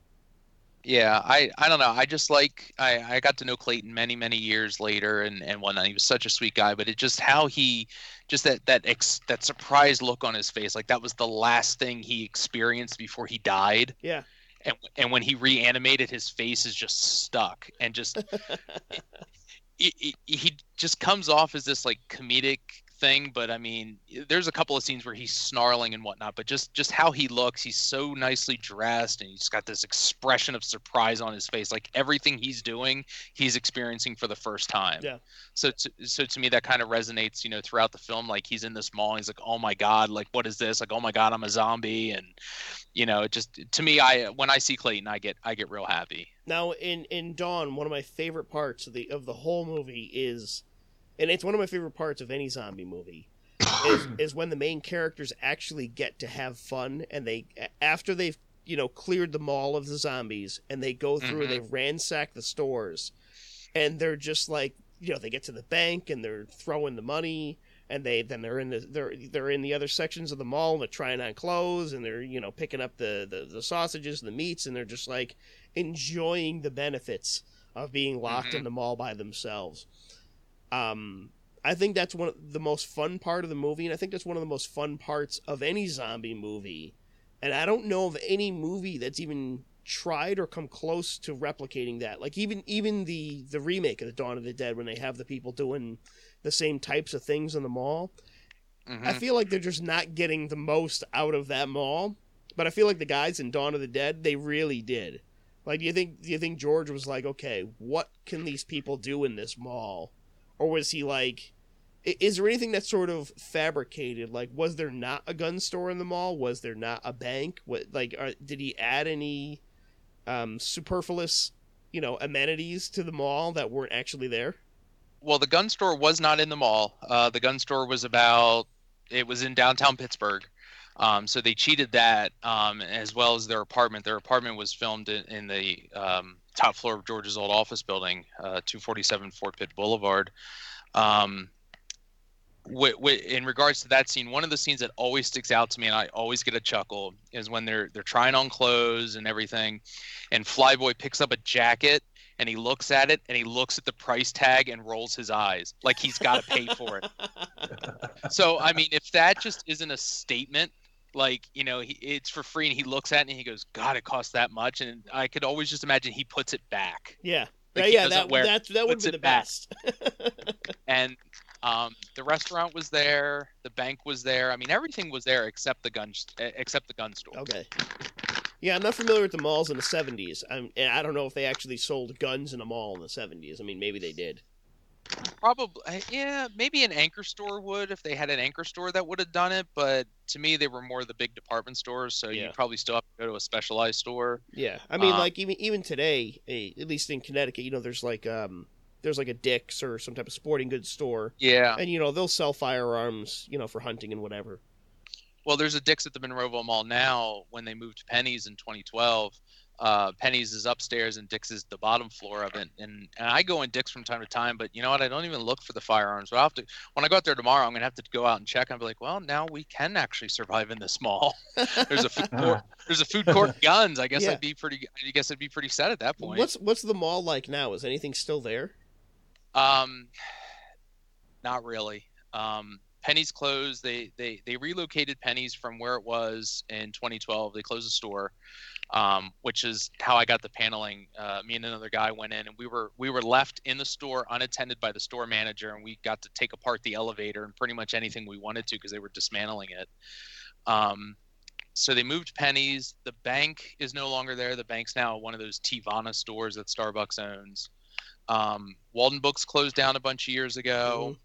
Yeah, I, I don't know. I just like I, I got to know Clayton many many years later and and whatnot. He was such a sweet guy, but it just how he just that that ex, that surprised look on his face, like that was the last thing he experienced before he died. Yeah. And and when he reanimated, his face is just stuck and just it, it, he just comes off as this like comedic thing, but I mean, there's a couple of scenes where he's snarling and whatnot, but just just how he looks, he's so nicely dressed, and he's got this expression of surprise on his face, like everything he's doing, he's experiencing for the first time. Yeah. So to, so to me, that kind of resonates, you know, throughout the film. Like he's in this mall, and he's like, oh my god, like what is this? Like oh my god, I'm a zombie, and you know, it just to me, I when I see Clayton, I get I get real happy. Now, in in Dawn, one of my favorite parts of the of the whole movie is, and it's one of my favorite parts of any zombie movie, is is when the main characters actually get to have fun, and they after they've you know cleared the mall of the zombies, and they go through and they ransack the stores, and they're just like you know they get to the bank and they're throwing the money and they then they're in the they're they're in the other sections of the mall and they're trying on clothes and they're you know picking up the the, the sausages and the meats and they're just like enjoying the benefits of being locked Mhm. in the mall by themselves um i think that's one of the most fun part of the movie and i think that's one of the most fun parts of any zombie movie and i don't know of any movie that's even tried or come close to replicating that like even even the the remake of the dawn of the dead when they have the people doing the same types of things in the mall Mhm. I feel like they're just not getting the most out of that mall. But I feel like the guys in Dawn of the Dead, they really did. Like, do you think do you think George was like, okay, what can these people do in this mall, or was he like, is there anything that's sort of fabricated? Like, was there not a gun store in the mall? Was there not a bank? What like, are, did he add any um, superfluous, you know, amenities to the mall that weren't actually there? well, the gun store was not in the mall. Uh, the gun store was about it was in downtown Pittsburgh. Um, so they cheated that um, as well as their apartment. Their apartment was filmed in, in the um, top floor of George's old office building, uh, 247 Fort Pitt Boulevard. Um, wi- wi- in regards to that scene, one of the scenes that always sticks out to me, and I always get a chuckle, is when they're they're trying on clothes and everything, and Flyboy picks up a jacket and he looks at it and he looks at the price tag and rolls his eyes like he's got to pay for it. So I mean, if that just isn't a statement, like you know, he, it's for free, and he looks at it and he goes, "God, it costs that much," and I could always just imagine he puts it back, yeah, Like, yeah, yeah. That wear- that that would be the best. and um, the restaurant was there, the bank was there. I mean, everything was there except the gun, except the gun store. Okay. Yeah, I'm not familiar with the malls in the 70s. I'm, I don't know if they actually sold guns in a mall in the 70s. I mean, maybe they did. Probably, yeah, maybe an anchor store would if they had an anchor store that would have done it. But to me, they were more the big department stores, so Yeah. you probably still have to go to a specialized store. Yeah, I mean, Uh, like even even today, eh, at least in Connecticut, you know, there's like um, there's like a Dick's or some type of sporting goods store, Yeah. and you know they'll sell firearms, you know, for hunting and whatever. Well, there's a Dick's at the Monroeville Mall now. When they moved to Penney's in 2012, uh, Penney's is upstairs and Dick's is the bottom floor of it. And, and I go in Dick's from time to time, but you know what? I don't even look for the firearms. But I will have to when I go out there tomorrow, I'm gonna have to go out and check. and be like, well, now we can actually survive in this mall. there's a food court. There's a food court. Guns. I guess Yeah. I'd be pretty. I guess I'd be pretty set at that point. What's what's the mall like now? Is anything still there? Um, not really. Um, Penney's closed. They they they relocated Penney's from where it was in 2012. They closed the store, um, which is how I got the paneling. Uh, me and another guy went in, and we were we were left in the store unattended by the store manager, and we got to take apart the elevator and pretty much anything we wanted to because they were dismantling it. Um, so they moved Penney's. The bank is no longer there. The bank's now one of those Teavana stores that Starbucks owns. Um, Walden Books closed down a bunch of years ago.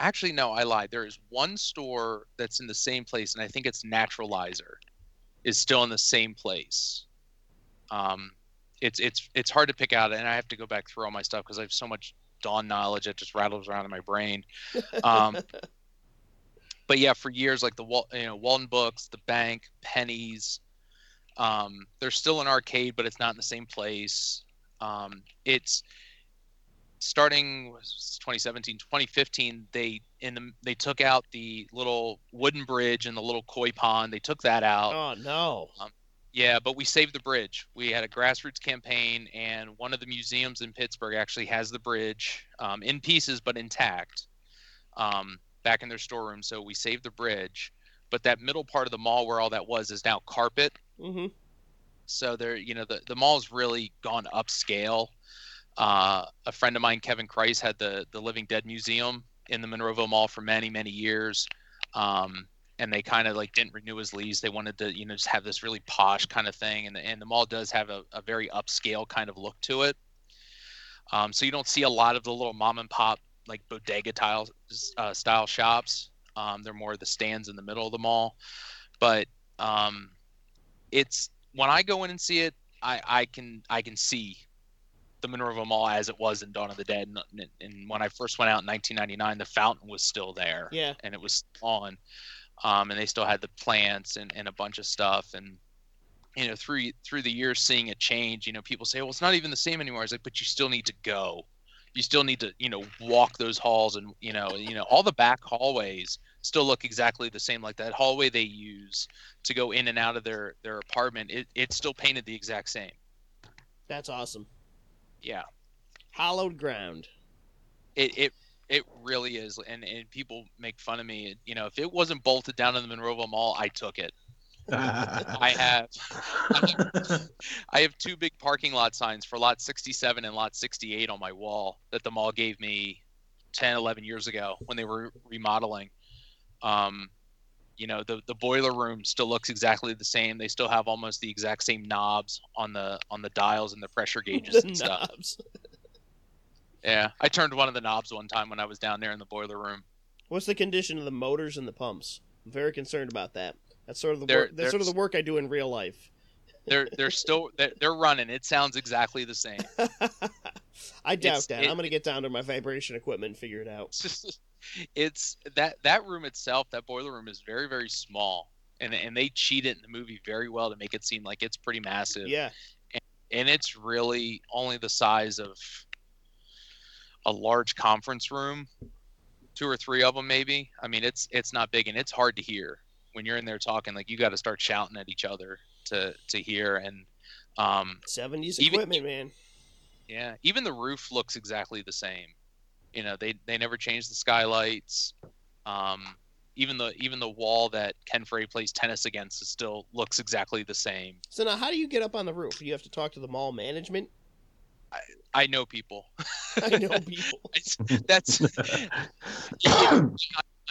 Actually, no, I lied. There is one store that's in the same place, and I think it's Naturalizer is still in the same place. Um, it's it's it's hard to pick out, and I have to go back through all my stuff because I have so much Dawn knowledge that just rattles around in my brain. Um, but yeah, for years, like the Wal- you know Walden Books, the bank, Penney's, um, they're still an arcade, but it's not in the same place. Um, it's starting was 2017 2015 they in the they took out the little wooden bridge and the little koi pond. They took that out. Oh no! yeah but we saved the bridge. We had a grassroots campaign and one of the museums in pittsburgh actually has the bridge um, in pieces but intact um, back in their storeroom. So we saved the bridge. But that middle part of the mall where all that was is now carpet. Hmm so there you know the, the mall's really gone upscale. Uh, a friend of mine kevin Kriess, had the the living dead museum in the Monroeville Mall for many many years. Um, and they kind of like didn't renew his lease. They wanted to, you know, just have this really posh kind of thing. And the, and the mall does have a, a very upscale kind of look to it. Um, so you don't see a lot of the little mom and pop like bodega tile uh, style shops. Um, they're more the stands in the middle of the mall. But um, it's when I go in and see it, I, I can I can see the Monroeville Mall as it was in Dawn of the Dead. And, and, when I first went out in 1999, the fountain was still there. Yeah. And it was on. Um, and they still had the plants and, and a bunch of stuff. And you know through through the years seeing it change you know people say well it's not even the same anymore. I was like but you still need to go. You still need to you know walk those halls and you know you know all the back hallways still look exactly the same like that hallway they use to go in and out of their their apartment. It, it's still painted the exact same. That's awesome yeah hallowed ground it, it it really is, and and people make fun of me. You know, if it wasn't bolted down in the Monroeville Mall, I took it. I have, I have two big parking lot signs for lot 67 and lot 68 on my wall that the mall gave me 10, 11 years ago when they were remodeling. Um, you know, the the boiler room still looks exactly the same. They still have almost the exact same knobs on the on the dials and the pressure gauges the and knobs. stuff. Yeah, I turned one of the knobs one time when I was down there in the boiler room. What's the condition of the motors and the pumps? I'm very concerned about that. That's sort of the They're- work. That's sort of the work I do in real life. They're they're still they're, they're running. It sounds exactly the same. I doubt It's- that. it- I'm gonna get down to my vibration equipment and figure it out. It's that that room itself, that boiler room is very very small, and and they cheat it in the movie very well to make it seem like it's pretty massive. Yeah, and and it's really only the size of a large conference room, two or three of them maybe. I mean, it's it's not big and it's hard to hear when you're in there talking. Like you got to start shouting at each other to to hear. And um, 70s Even- equipment, man. yeah, even the roof looks exactly the same. You know, they they never changed the skylights. Um, even the even the wall that Ken Foree plays tennis against is still looks exactly the same. So now, how do you get up on the roof? You have to talk to the mall management. I know people. I know people. That's I'm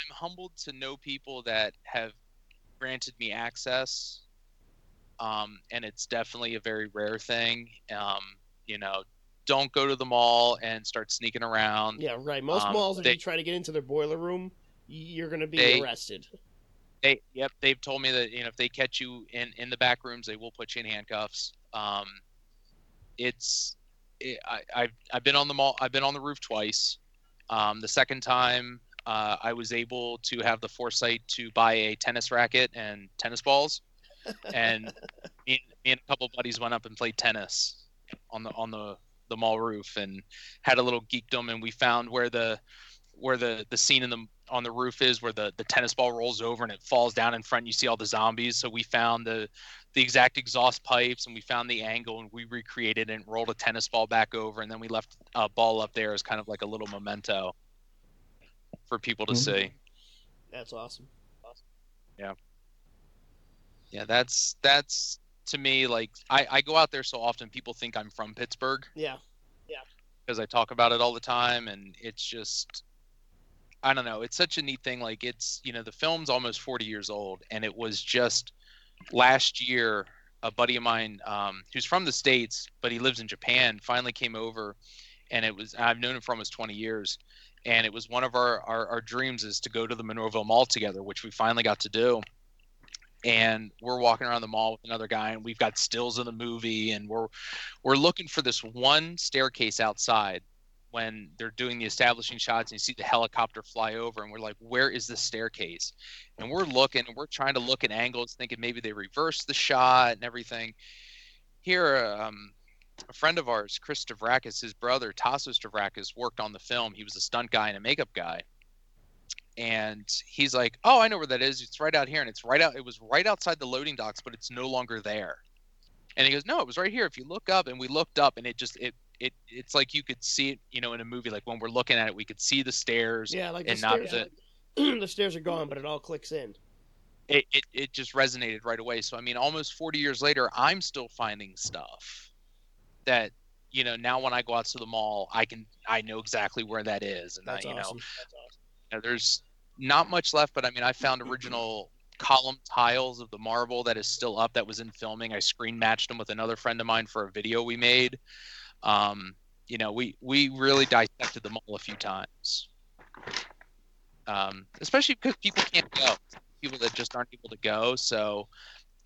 humbled to know people that have granted me access. Um, and it's definitely a very rare thing. Um, you know, don't go to the mall and start sneaking around. Yeah, right. Most Um, malls, if they- you try to get into their boiler room, you're gonna be They- arrested. They, yep, they've told me that you know if they catch you in in the back rooms, they will put you in handcuffs. Um, it's it, I, I've I've been on the mall. I've been on the roof twice. Um, the second time, uh, I was able to have the foresight to buy a tennis racket and tennis balls, and me, me and a couple buddies went up and played tennis on the on the the mall roof and had a little geekdom, and we found where the where the the scene in the on the roof is where the the tennis ball rolls over and it falls down in front and you see all the zombies so we found the the exact exhaust pipes and we found the angle and we recreated it and rolled a tennis ball back over and then we left a ball up there as kind of like a little memento for people to Mhm. see That's awesome. Awesome. Yeah. Yeah that's that's to me like i i go out there so often people think i'm from pittsburgh Yeah, yeah. because I talk about it all the time, and it's just, I don't know, it's such a neat thing. Like it's, you know, the film's almost 40 years old, and it was just last year. A buddy of mine, um, who's from the states, but he lives in Japan, finally came over, and it was I've known him for almost 20 years, and it was one of our our, our dreams is to go to the Monroeville Mall together, which we finally got to do. And we're walking around the mall with another guy, and we've got stills of the movie, and we're we're looking for this one staircase outside when they're doing the establishing shots and you see the helicopter fly over and we're like where is the staircase? And we're looking and we're trying to look at angles thinking maybe they reversed the shot and everything. Here um, a friend of ours chris stavrakis his brother tasos stavrakis worked on the film. He was a stunt guy and a makeup guy and he's like oh i know where that is it's right out here and it's right out it was right outside the loading docks but it's no longer there and he goes, "No, it was right here. If you look up." And we looked up, and it just it it it's like you could see it, you know, in a movie. Like when we're looking at it, we could see the stairs. yeah. Like the and not stairs, the the stairs are gone, but it all clicks in. it, it it just resonated right away. So I mean, almost 40 years later, I'm still finding stuff that you know now when I go out to the mall, I can I know exactly where that is, and That's I, you awesome. know know, there's not much left, but I mean, I found original column tiles of the marble that is still up that was in filming. I screen matched them with another friend of mine for a video we made. Um, you know, we we really dissected them all a few times. Um, especially because people can't go, people that just aren't able to go. So,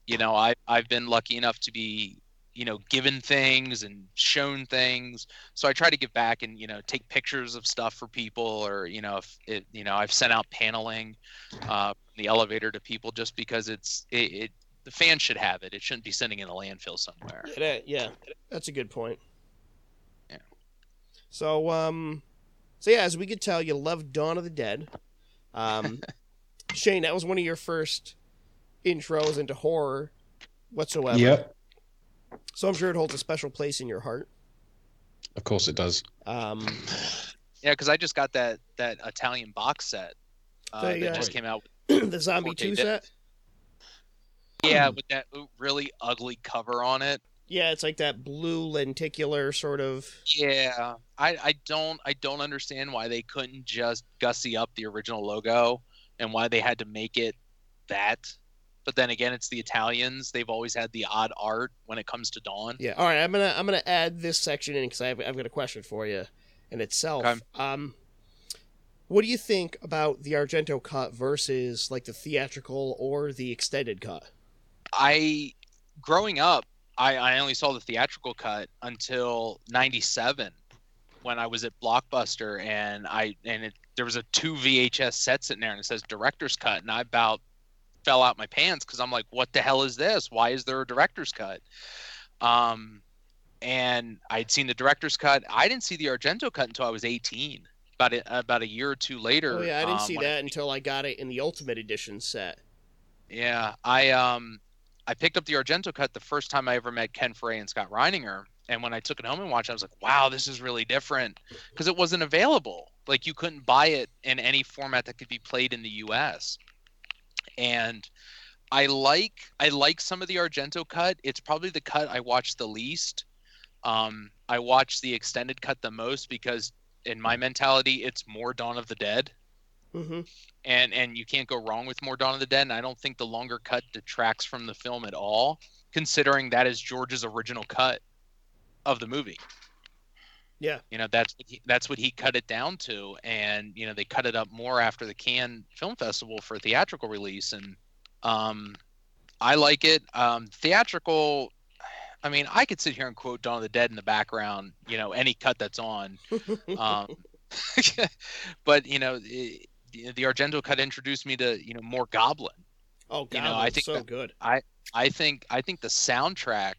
you know, I I've been lucky enough to be you know given things and shown things so i try to give back and you know take pictures of stuff for people or you know if it you know i've sent out paneling uh, the elevator to people just because it's it, it the fans should have it it shouldn't be sitting in a landfill somewhere Yeah, yeah, that's a good point. Yeah. So, um, so yeah, as we could tell, you love Dawn of the Dead. Um, Shane, that was one of your first intros into horror whatsoever. Yep, So I'm sure it holds a special place in your heart. of course it does. Um, yeah because i just got that that italian box set uh, They, that uh, just came out the Zombie 2 disc. set. yeah with that really ugly cover on it Yeah, it's like that blue lenticular sort of. Yeah, I, I don't I don't understand why they couldn't just gussy up the original logo and why they had to make it that. But then again, it's the Italians. They've always had the odd art when it comes to Dawn. Yeah. All right. I'm gonna I'm gonna add this section in because I've I've got a question for you in itself. Okay. Um, what do you think about the Argento cut versus like the theatrical or the extended cut? I growing up, I, I only saw the theatrical cut until '97 when I was at Blockbuster and I and it, there was a two VHS set sitting there and it says director's cut and I about fell out my pants because I'm like, what the hell is this? Why is there a director's cut? Um, and I'd seen the director's cut. I didn't see the Argento cut until I was 18. About a, about a year or two later. Oh yeah, I didn't um, see that until I got it in the Ultimate Edition set. Yeah, I um I picked up the Argento cut the first time I ever met Ken Foree and Scott Reininger, and when I took it home and watched, it, I was like, "Wow, this is really different," because it wasn't available. Like you couldn't buy it in any format that could be played in the U.S. And I like I like some of the Argento cut. It's probably the cut I watch the least. Um, I watch the extended cut the most because, in my mentality, it's more Dawn of the Dead Mm-hmm. and and you can't go wrong with more Dawn of the Dead. And I don't think the longer cut detracts from the film at all, considering that is George's original cut of the movie. Yeah. You know that's what he, that's what he cut it down to, and you know they cut it up more after the Cannes Film Festival for theatrical release, and um, I like it. Um, theatrical. I mean, I could sit here and quote Dawn of the Dead in the background. You know, any cut that's on. Um, but you know, the, the Argento cut introduced me to you know more Goblin. oh god, you know, I think so good. I think I think the soundtrack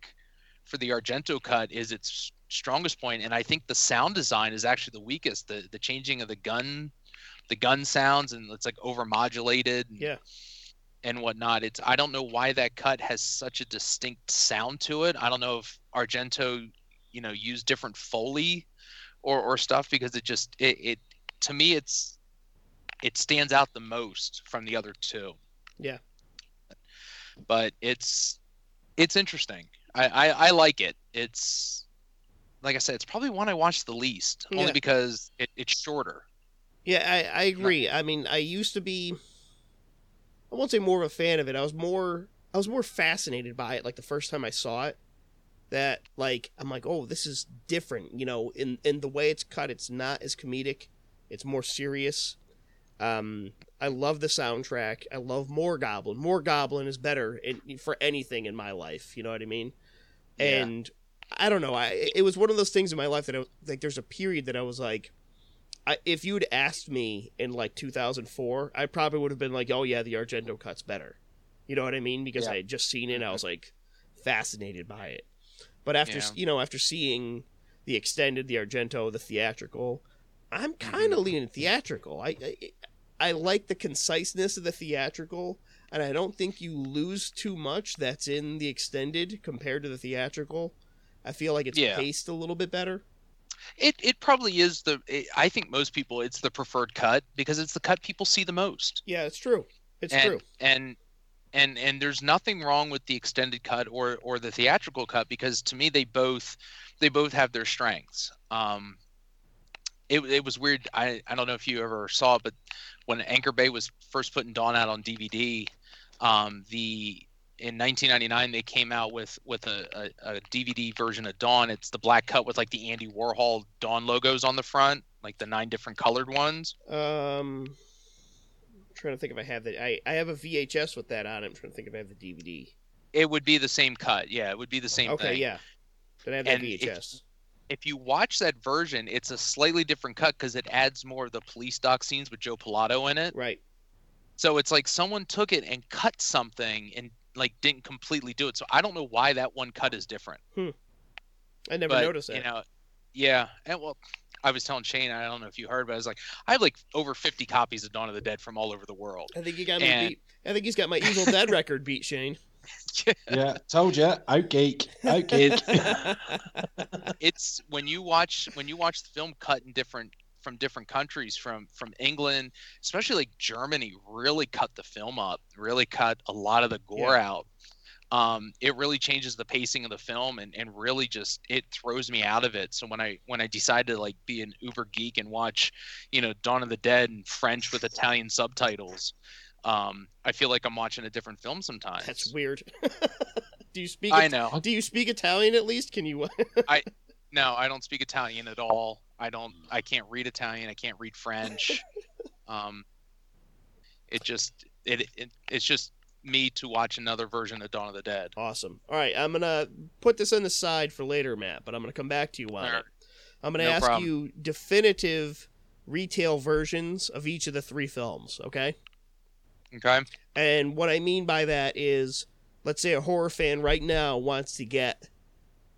for the Argento cut is its strongest point, and I think the sound design is actually the weakest. The the changing of the gun, the gun sounds, and it's like overmodulated. And, Yeah. And whatnot. It's I don't know why that cut has such a distinct sound to it. I don't know if Argento, you know, used different foley or or stuff because it just it, it to me it's it stands out the most from the other two. Yeah. But it's it's interesting. I, I, I like it. It's like I said, it's probably one I watched the least, Yeah. only because it, it's shorter. Yeah, I, I agree. I mean, I used to be I won't say more of a fan of it. I was more I was more fascinated by it like the first time I saw it. That like I'm like, "Oh, this is different." You know, in in the way it's cut, it's not as comedic. It's more serious. Um I love the soundtrack. I love More Goblin. More Goblin is better in, for anything in my life, you know what I mean? Yeah. And I don't know. I it was one of those things in my life that I, was- like there's a period that I was like I, if you'd asked me in like 2004, I probably would have been like, "Oh yeah, the Argento cut's better." You know what I mean? Because Yeah. I had just seen it, and I was mm-hmm. like fascinated by it. But after Yeah. you know, after seeing the extended, the Argento, the theatrical, I'm mm-hmm. kind of leaning theatrical. I, I I like the conciseness of the theatrical, and I don't think you lose too much that's in the extended compared to the theatrical. I feel like it's Yeah. paced a little bit better. It it probably is the. It, I think most people it's the preferred cut because it's the cut people see the most. Yeah, it's true. It's and, true. And and and there's nothing wrong with the extended cut or or the theatrical cut because to me they both they both have their strengths. Um, it, it was weird. I, I don't know if you ever saw it, but when Anchor Bay was first putting Dawn out on DVD, um, the in 1999 they came out with with a, a, a, DVD version of Dawn. It's the black cut with like the Andy Warhol Dawn logos on the front, like the nine different colored ones. Um, I'm trying to think if I have that. I I have a VHS with that on it. I'm trying to think if I have the DVD. It would be the same cut. Yeah, it would be the same okay, thing. yeah. Then I have And if- VHS. If you watch that version, it's a slightly different cut because it adds more of the police dock scenes with Joe Pilato in it. Right. So it's like someone took it and cut something and like didn't completely do it. So I don't know why that one cut is different. Hmm. I never but noticed that. you know, yeah. And well, I was telling Shane, I don't know if you heard, but I was like, I have like over 50 copies of Dawn of the Dead from all over the world. I think you got me beat. I think he's got my Evil Dead record beat, Shane. Yeah, told you. Out geek. Out geek. it's when you watch when you watch the film cut in different from different countries from from England, especially like Germany, really cut the film up, really cut a lot of the gore out. Um, it really changes the pacing of the film and, and really just it throws me out of it. So when I when I decide to like be an uber geek and watch, you know, Dawn of the Dead in French with Italian subtitles, um, I feel like I'm watching a different film sometimes. That's weird. do you speak? I know. Do you speak Italian at least? Can you? No, I don't speak Italian at all. I don't. I can't read Italian. I can't read French. um, it just it, it it's just me to watch another version of Dawn of the Dead. awesome. All right, I'm gonna put this on the side for later, Matt. But I'm gonna come back to you on Alright. it. I'm gonna No ask problem. you definitive retail versions of each of the three films. Okay. Okay. And what I mean by that is, let's say a horror fan right now wants to get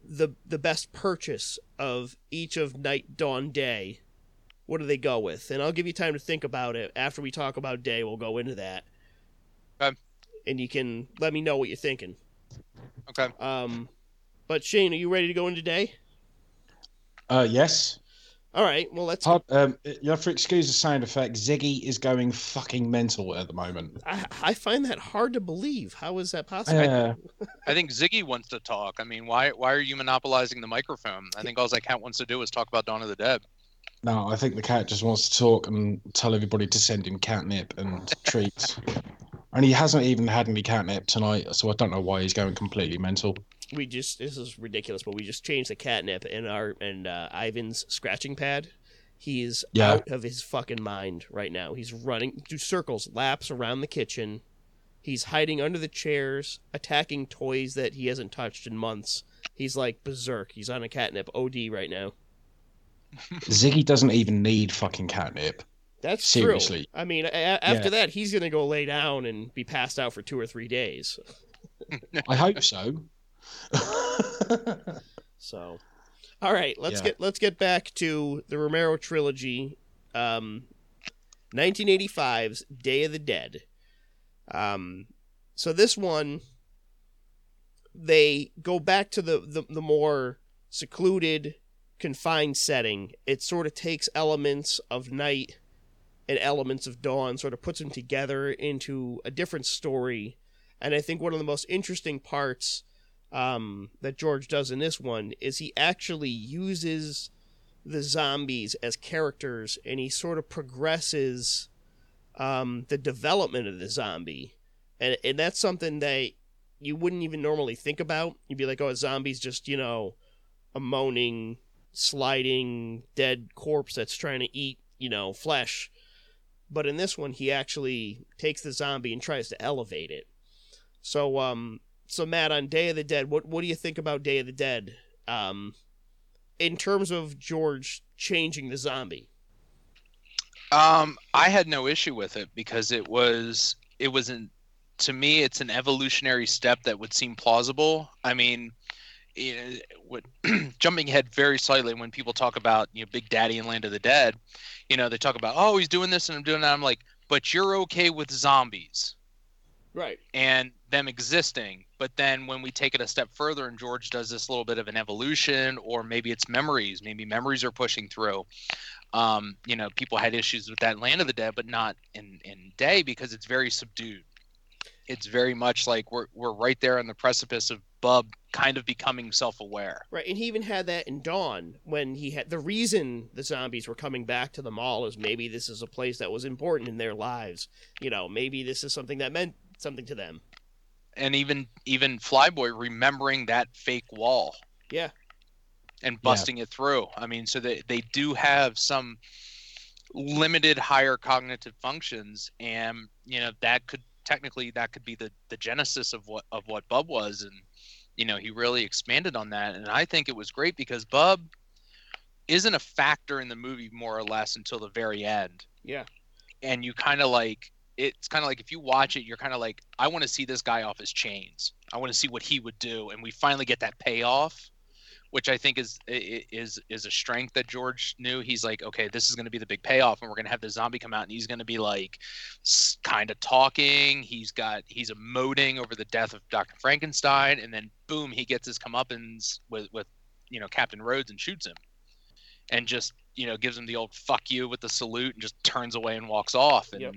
the the best purchase of each of Night, Dawn, Day. What do they go with? And I'll give you time to think about it. After we talk about Day, we'll go into that. Okay. And you can let me know what you're thinking. Okay. Um, but Shane, are you ready to go into Day? Uh, yes. All right. Well, let's. Hard, um, you have to excuse the sound effect. Ziggy is going fucking mental at the moment. I, I find that hard to believe. How is that possible? Uh, I think Ziggy wants to talk. I mean, why why are you monopolizing the microphone? I think all that cat wants to do is talk about Dawn of the Dead. no, I think the cat just wants to talk and tell everybody to send him catnip and treats. And he hasn't even had any catnip tonight, so I don't know why he's going completely mental. We just this is ridiculous, but we just changed the catnip in our and uh, Ivan's scratching pad. He is Yeah. out of his fucking mind right now. He's running through circles, laps around the kitchen. He's hiding under the chairs, attacking toys that he hasn't touched in months. He's like berserk. He's on a catnip OD right now. Ziggy doesn't even need fucking catnip. That's Seriously. true. I mean, a- after that, he's gonna go lay down and be passed out for two or three days. I hope so. So, all right, let's Yeah. get let's get back to the Romero trilogy, um, 1985's Day of the Dead. Um, so this one, they go back to the the, the more secluded, confined setting. It sort of takes elements of night and elements of dawn, sort of puts them together into a different story. And I think one of the most interesting parts um, that George does in this one is he actually uses the zombies as characters and he sort of progresses um, the development of the zombie. And, and that's something that you wouldn't even normally think about. You'd be like, oh, a zombie's just, you know, a moaning, sliding, dead corpse that's trying to eat, you know, flesh. But in this one, he actually takes the zombie and tries to elevate it. So, um, so Matt, on Day of the Dead, what what do you think about Day of the Dead? Um, in terms of George changing the zombie. Um, I had no issue with it because it was it was an to me it's an evolutionary step that would seem plausible. I mean, it, what jumping ahead very slightly when people talk about you know Big Daddy and Land of the Dead, you know they talk about oh he's doing this and I'm doing that. I'm like, but you're okay with zombies Right. and them existing. But then when we take it a step further and George does this little bit of an evolution, or maybe it's memories, maybe memories are pushing through. Um, you know, people had issues with that Land of the Dead, but not in in Day because it's very subdued. it's very much like we're we're right there on the precipice of Bub kind of becoming self-aware. Right, and he even had that in Dawn when he had the reason the zombies were coming back to the mall is maybe this is a place that was important in their lives. You know, maybe this is something that meant something to them. And even even Flyboy remembering that fake wall. Yeah. And busting yeah. it through. I mean, so they they do have some limited higher cognitive functions and you know that could technically that could be the the genesis of what of what Bub was and you know he really expanded on that and I think it was great because Bub isn't a factor in the movie more or less until the very end. Yeah. And you kind of like it's kind of like if you watch it you're kind of like I want to see this guy off his chains. I want to see what he would do and we finally get that payoff which I think is is is a strength that George knew. He's like, okay, this is going to be the big payoff, and we're going to have the zombie come out, and he's going to be like, kind of talking. He's got he's emoting over the death of Doctor Frankenstein, and then boom, he gets his comeuppance with with you know Captain Rhodes and shoots him, and just you know gives him the old fuck you with the salute, and just turns away and walks off, and yep.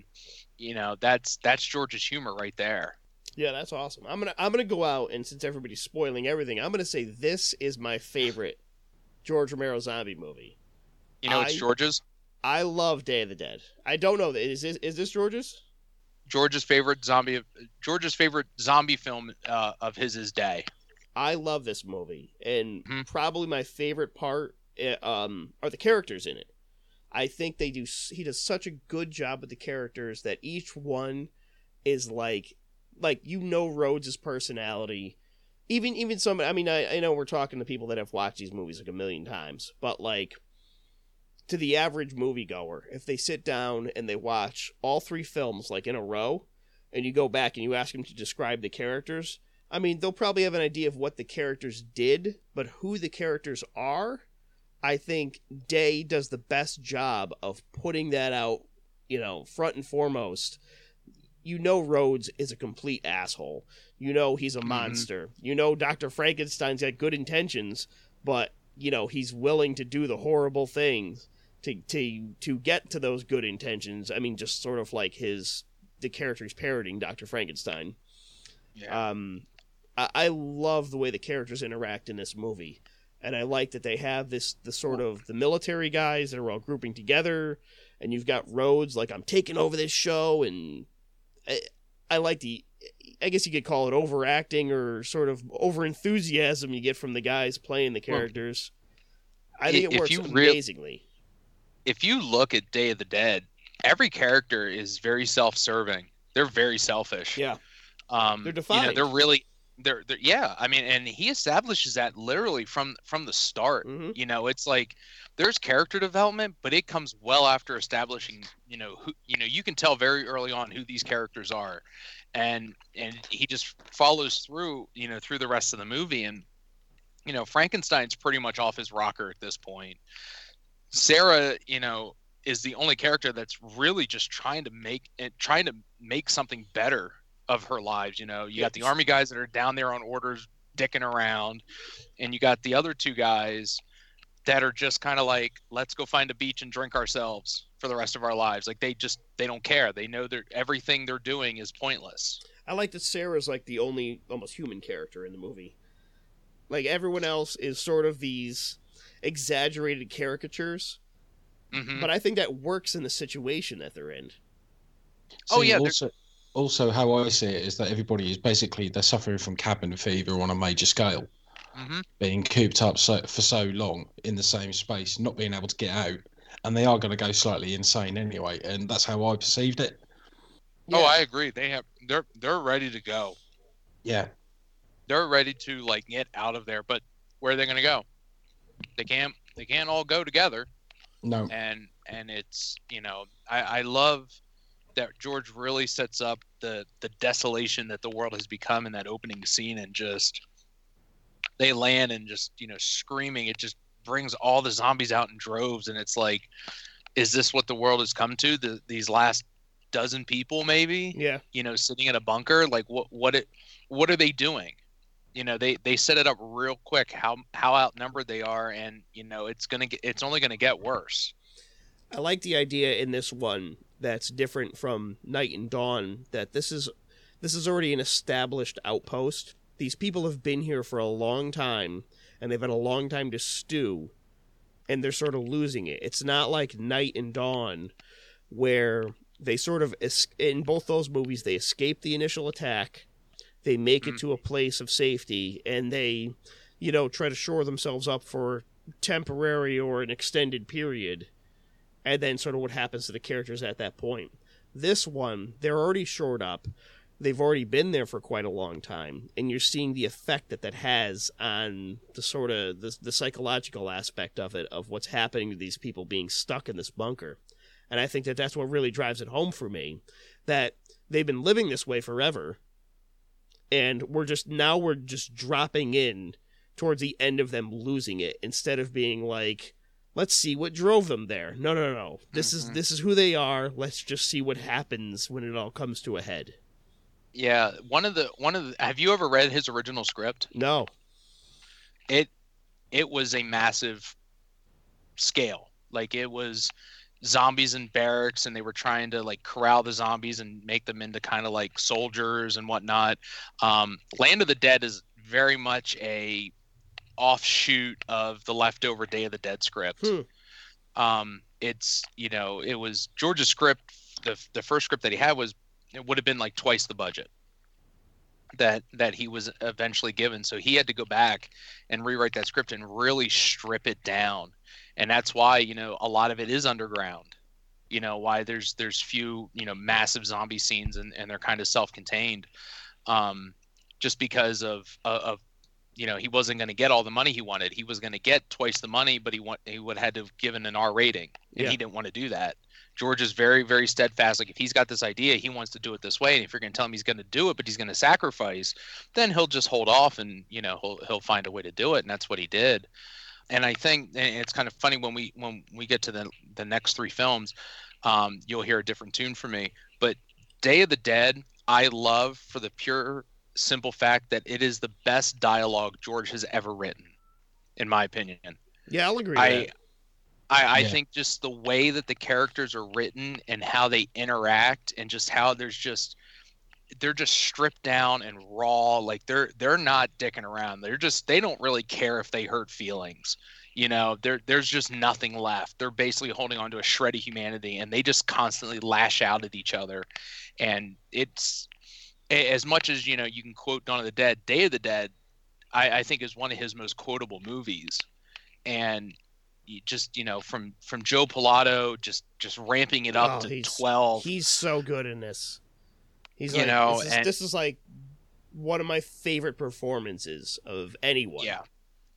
You know that's that's George's humor right there. Yeah, that's awesome. I'm gonna I'm gonna go out and since everybody's spoiling everything, I'm gonna say this is my favorite George Romero zombie movie. You know, it's I, George's. I love Day of the Dead. I don't know is this is this George's? George's favorite zombie. George's favorite zombie film uh, of his is Day. I love this movie, and mm-hmm. probably my favorite part eh, um, are the characters in it. I think they do. He does such a good job with the characters that each one is like like you know Rhodes's personality. Even even some I mean I, I know we're talking to people that have watched these movies like a million times, but like to the average moviegoer, if they sit down and they watch all three films like in a row, and you go back and you ask them to describe the characters, I mean, they'll probably have an idea of what the characters did, but who the characters are, I think Day does the best job of putting that out, you know, front and foremost you know Rhodes is a complete asshole. You know he's a mm-hmm. monster. You know Dr. Frankenstein's got good intentions, but you know he's willing to do the horrible things to to to get to those good intentions. I mean just sort of like his the characters parodying Dr. Frankenstein. Yeah. Um I, I love the way the characters interact in this movie. And I like that they have this the sort of the military guys that are all grouping together and you've got Rhodes like I'm taking over this show and I, I like the I guess you could call it overacting or sort of over enthusiasm you get from the guys playing the characters. Well, I think it works amazingly. if you look at Day of the Dead, every character is very self-serving. They're very selfish. Yeah. Um, they're defined. You know, they're really they're, they're yeah. I mean, and he establishes that literally from from the start. Mm-hmm. You know, it's like there's character development, but it comes well after establishing, you know, who you know, you can tell very early on who these characters are. And and he just follows through, you know, through the rest of the movie and you know, Frankenstein's pretty much off his rocker at this point. Sarah, you know, is the only character that's really just trying to make it trying to make something better of her lives, you know. You got the army guys that are down there on orders dicking around and you got the other two guys that are just kind of like let's go find a beach and drink ourselves for the rest of our lives. Like they just they don't care. They know that everything they're doing is pointless. I like that sarah's like the only almost human character in the movie. Like everyone else is sort of these exaggerated caricatures mm-hmm. but i think that works in the situation that they're in. Oh yeah also, also how i see it is that everybody is basically they're suffering from cabin fever on a major scale mm-hmm. being cooped up so, for so long in the same space, not being able to get out, and they are going to go slightly insane anyway. And that's how I perceived it. Yeah. Oh, I agree. They have they're they're ready to go. Yeah, they're ready to like get out of there. But where are they going to go? They can't. They can't all go together. No. And and it's you know I I love that George really sets up the the desolation that the world has become in that opening scene and just they land and just you know screaming. It just brings all the zombies out in droves. And it's like is this what the world has come to? The, these last dozen people maybe yeah. you know sitting in a bunker? Like what what it what are they doing? You know they they set it up real quick how how outnumbered they are. And you know it's gonna get it's only gonna get worse. I like the idea in this one that's different from night and dawn that this is this is already an established outpost. These people have been here for a long time, and they've had a long time to stew, and they're sort of losing it. It's not like Night and Dawn, where they sort of es- in both those movies they escape the initial attack, they make it Mhm. to a place of safety, and they, you know, try to shore themselves up for temporary or an extended period, and then sort of what happens to the characters at that point. This one, they're already shored up. They've already been there for quite a long time, and you're seeing the effect that that has on the sort of the, the psychological aspect of it, of what's happening to these people being stuck in this bunker. And I think that that's what really drives it home for me, that they've been living this way forever, and we're just now we're just dropping in towards the end of them losing it instead of being like let's see what drove them there no no no this is Mhm. this is who they are let's just see what happens when it all comes to a head Yeah, one of the one of the, have you ever read his original script? no It it was a massive scale. Like it was zombies in barracks and they were trying to like corral the zombies and make them into kind of like soldiers and whatnot. Um, Land of the Dead is very much a offshoot of the leftover Day of the Dead script. Hmm. Um, it's you know it was George's script. The the first script that he had was it would have been like twice the budget that that he was eventually given. So he had to go back and rewrite that script and really strip it down. And that's why you know a lot of it is underground. You know why there's there's few you know massive zombie scenes and, and they're kind of self-contained, um, just because of of you know he wasn't going to get all the money he wanted. He was going to get twice the money, but he want he would had to have given an R rating, and Yeah. he didn't want to do that. George is very very steadfast. Like if he's got this idea, he wants to do it this way, and if you're going to tell him he's going to do it, but he's going to sacrifice, then he'll just hold off, and you know he'll he'll find a way to do it, and that's what he did. And I think and it's kind of funny when we when we get to the the next three films, um, you'll hear a different tune from me. But Day of the Dead, I love for the pure simple fact that it is the best dialogue George has ever written, in my opinion. yeah i'll agree I, that. I, I Yeah. think just the way that the characters are written and how they interact and just how there's just they're just stripped down and raw like they're they're not dicking around they're just they don't really care if they hurt feelings you know there there's just nothing left they're basically holding on to a shred of humanity and they just constantly lash out at each other and it's a- as much as you know you can quote dawn of the dead day of the dead i, I think is one of his most quotable movies and you just you know from from joe pilato just just ramping it up Oh, to he's- 12 he's so good in this he's You like know, this is, and- this is like one of my favorite performances of anyone Yeah.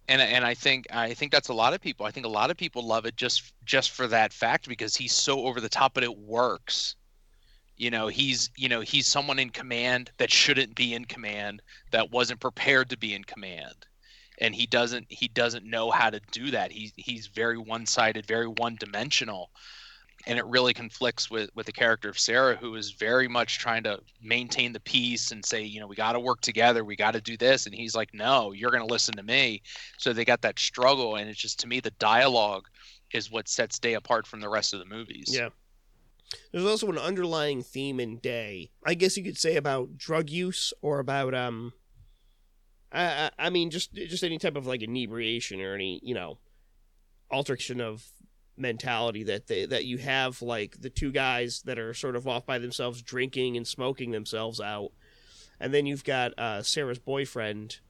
And and I think I think that's a lot of people. I think a lot of people love it just just for that fact because he's so over the top but it works. You know, he's you know, he's someone in command that shouldn't be in command, that wasn't prepared to be in command. And he doesn't he doesn't know how to do that. He's he's very one-sided, very one-dimensional. And it really conflicts with with the character of Sarah who is very much trying to maintain the peace and say, you know, we got to work together, we got to do this and he's like, "No, you're going to listen to me." So they got that struggle and it's just to me the dialogue is what sets Day apart from the rest of the movies. Yeah. There's also an underlying theme in Day. I guess you could say about drug use or about um. I I, mean just just any type of like inebriation or any you know, alteration of mentality that they that you have like the two guys that are sort of off by themselves drinking and smoking themselves out, and then you've got uh, Sarah's boyfriend,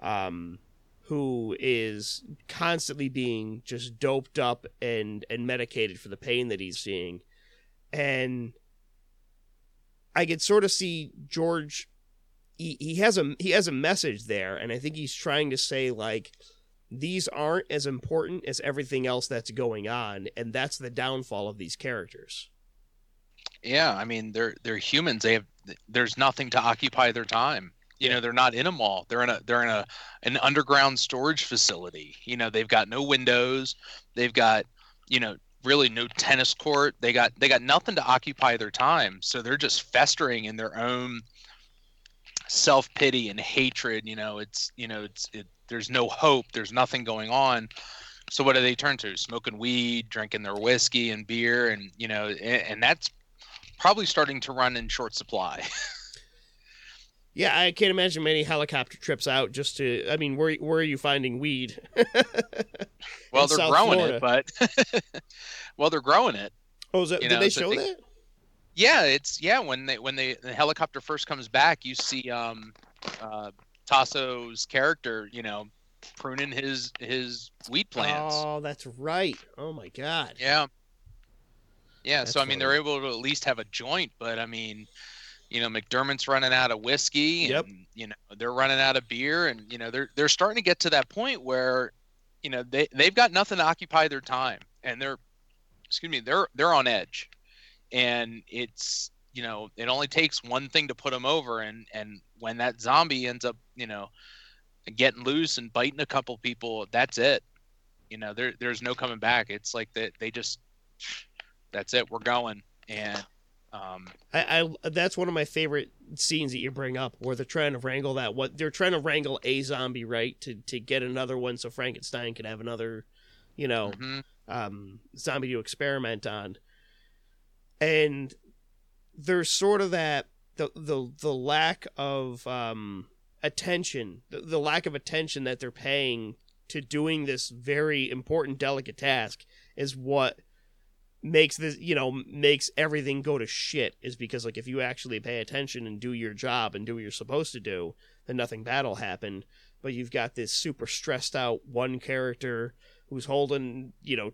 um, who is constantly being just doped up and and medicated for the pain that he's seeing and I could sort of see George. He, he has a he has a message there, and I think he's trying to say like these aren't as important as everything else that's going on, and that's the downfall of these characters. Yeah, I mean they're they're humans. They have there's nothing to occupy their time. You know, they're not in a mall. They're in a they're in a an underground storage facility. You know, they've got no windows. They've got, you know, really no tennis court. They got they got nothing to occupy their time. So they're just festering in their own self-pity and hatred, you know, it's you know, it's it, there's no hope, there's nothing going on. So what do they turn to? Smoking weed, drinking their whiskey and beer and, you know, and, and that's probably starting to run in short supply. Yeah, I can't imagine many helicopter trips out just to. I mean, where where are you finding weed? Well, they're South growing Florida. it, but well, they're growing it. Oh, is that, did know, they so show they- that? Yeah, it's yeah. When they when they the helicopter first comes back, you see um, uh, Tasso's character, you know, pruning his his weed plants. Oh, that's right. Oh my god. Yeah. Yeah, That's so I mean funny. they're able to at least have a joint, but I mean, you know, McDermott's running out of whiskey Yep. you know, they're running out of beer and you know, they're they're starting to get to that point where you know, they they've got nothing to occupy their time and they're excuse me, they're they're on edge. And it's, you know, it only takes one thing to put them over and and when that zombie ends up, you know, getting loose and biting a couple people, that's it. You know, there there's no coming back. It's like that they just that's it, we're going. And um I, I that's one of my favorite scenes that you bring up where they're trying to wrangle that what they're trying to wrangle a zombie right to to get another one so Frankenstein can have another you know mhm. um zombie to experiment on and there's sort of that the the the lack of um attention the, the lack of attention that they're paying to doing this very important delicate task is what makes this you know makes everything go to shit is because like if you actually pay attention and do your job and do what you're supposed to do then nothing bad will happen. But you've got this super stressed out one character who's holding you know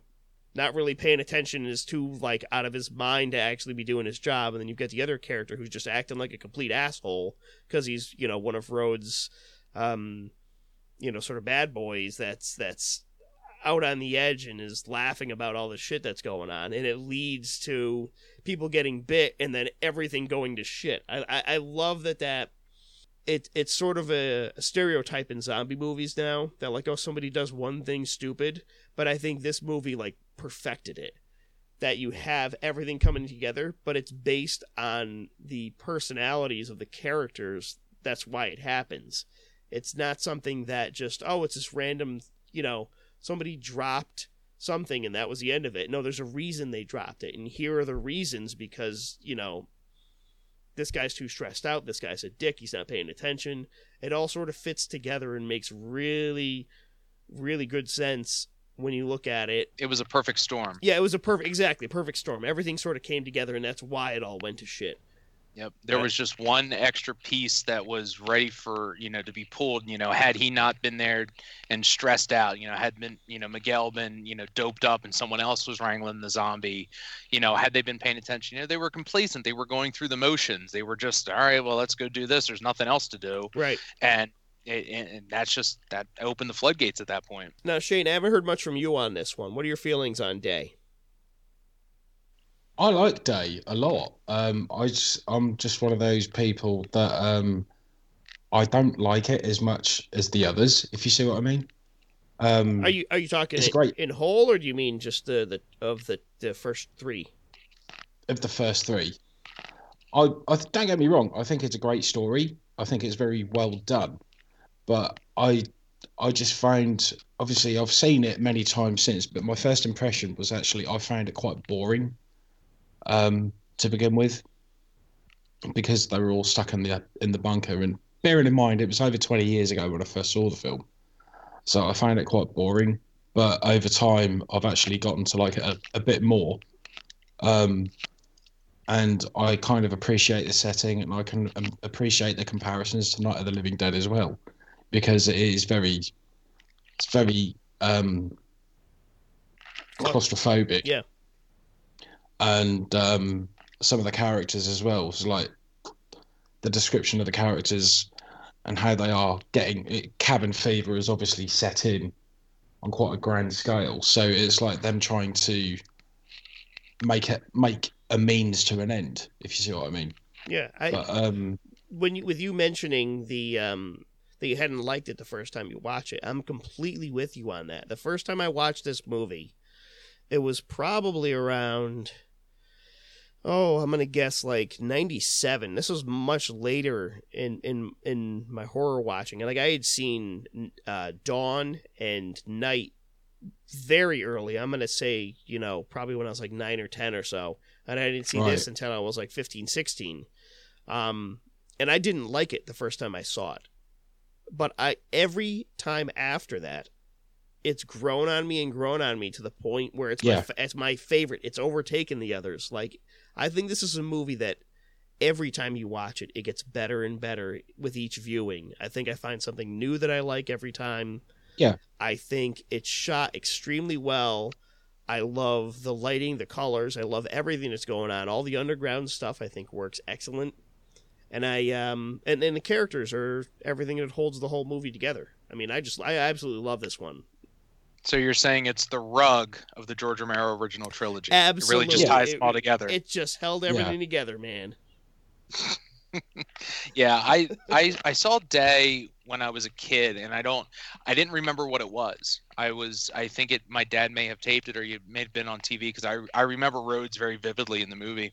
not really paying attention is too like out of his mind to actually be doing his job. And then you've got the other character who's just acting like a complete asshole because he's you know one of Rhodes um you know sort of bad boys that's that's out on the edge and is laughing about all the shit that's going on and it leads to people getting bit and then everything going to shit. I i, I love that that it, it's sort of a, a stereotype in zombie movies now that like oh somebody does one thing stupid but i think this movie like perfected it. That you have everything coming together but it's based on the personalities of the characters. That's why it happens. It's not something that just oh it's this random you know somebody dropped something and that was the end of it. No there's a reason they dropped it. And here are the reasons because you know this guy's too stressed out. This guy's a dick. He's not paying attention. It all sort of fits together and makes really really good sense when you look at it. It was a perfect storm. yeah it was a perfect exactly perfect storm. Everything sort of came together and that's why it all went to shit Yep. There was just one extra piece that was ready for, you know, to be pulled, you know, had he not been there and stressed out, you know, had been, you know, Miguel been, you know, doped up and someone else was wrangling the zombie, you know, had they been paying attention, you know, they were complacent. They were going through the motions. They were just, all right, well, let's go do this. There's nothing else to do. right And it, and and that's just that opened the floodgates at that point. now shane i haven't heard much from you on this one what are your feelings on day I like Day a lot. Um, I just, I'm just one of those people that um, I don't like it as much as the others. If you see what I mean. Um, are you are you talking It's in, great. in whole or do you mean just the, the of the the first three of the first three. I, I don't get me wrong. I think it's a great story. I think it's very well done, but I I just found obviously I've seen it many times since, but my first impression was actually I found it quite boring um, to begin with because they were all stuck in the in the bunker. And bearing in mind it was over twenty years ago when I first saw the film, so I found it quite boring. But over time, I've actually gotten to like it a, a bit more. Um, and I kind of appreciate the setting, and I can um, appreciate the comparisons to Night of the Living Dead as well, because it is very, it's very um, claustrophobic. Yeah. And um, some of the characters as well. So like the description of the characters and how they are getting it, cabin fever is obviously set in on quite a grand scale. So it's like them trying to make it make a means to an end, if you see what I mean. yeah i But um, when you with you mentioning the um that you hadn't liked it the first time you watch it, I'm completely with you on that. The first time I watched this movie, it was probably around oh, I'm gonna guess like '97. This was much later in in in my horror watching, and like I had seen uh, Dawn and Night very early. I'm gonna say you know probably when I was like nine or ten or so, and I didn't see this until I was like 15, 16. Um, and I didn't like it the first time I saw it. But I every time after that, it's grown on me and grown on me to the point where it's my, Yeah. fa- it's my favorite. It's overtaken the others. Like I think this is a movie that every time you watch it, it gets better and better with each viewing. I think I find something new that I like every time. Yeah. I think it's shot extremely well. I love the lighting, the colors. I love everything that's going on. All the underground stuff I think works excellent. And I um and, and the characters are everything that holds the whole movie together. I mean, I just I absolutely love this one. So you're saying it's the rug of the George Romero original trilogy. Absolutely. It really just ties It- them all together. It just held everything together, man. yeah, I, I I saw Day when I was a kid, and I don't, I didn't remember what it was. I was, I think it, my dad may have taped it, or you may have been on TV because I I remember Rhodes very vividly in the movie.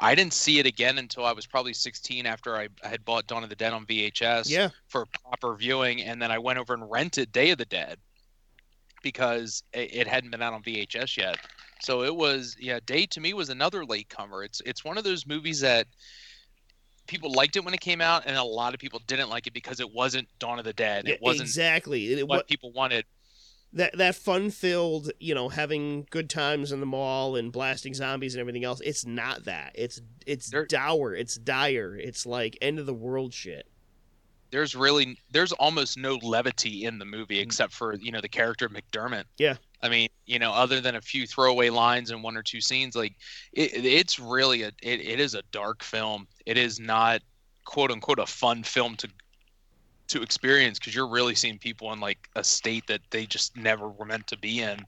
I didn't see it again until I was probably 16 after I, I had bought Dawn of the Dead on VHS Yeah. for proper viewing, and then I went over and rented Day of the Dead because it, hadn't been out on VHS yet. So it was, yeah, Day to me was another latecomer. It's it's one of those movies that people liked it when it came out, and a lot of people didn't like it because it wasn't Dawn of the Dead. It wasn't exactly. It- what what- people wanted. that that fun filled, you know, having good times in the mall and blasting zombies and everything else. It's not that. It's it's dour. It's dire. It's like end of the world shit. There's really there's almost no levity in the movie mm. except for you know the character McDermott. Yeah. I mean, you know, other than a few throwaway lines and one or two scenes, like it, it's really a it, it is a dark film. It is not quote unquote a fun film to to experience because you're really seeing people in like a state that they just never were meant to be in.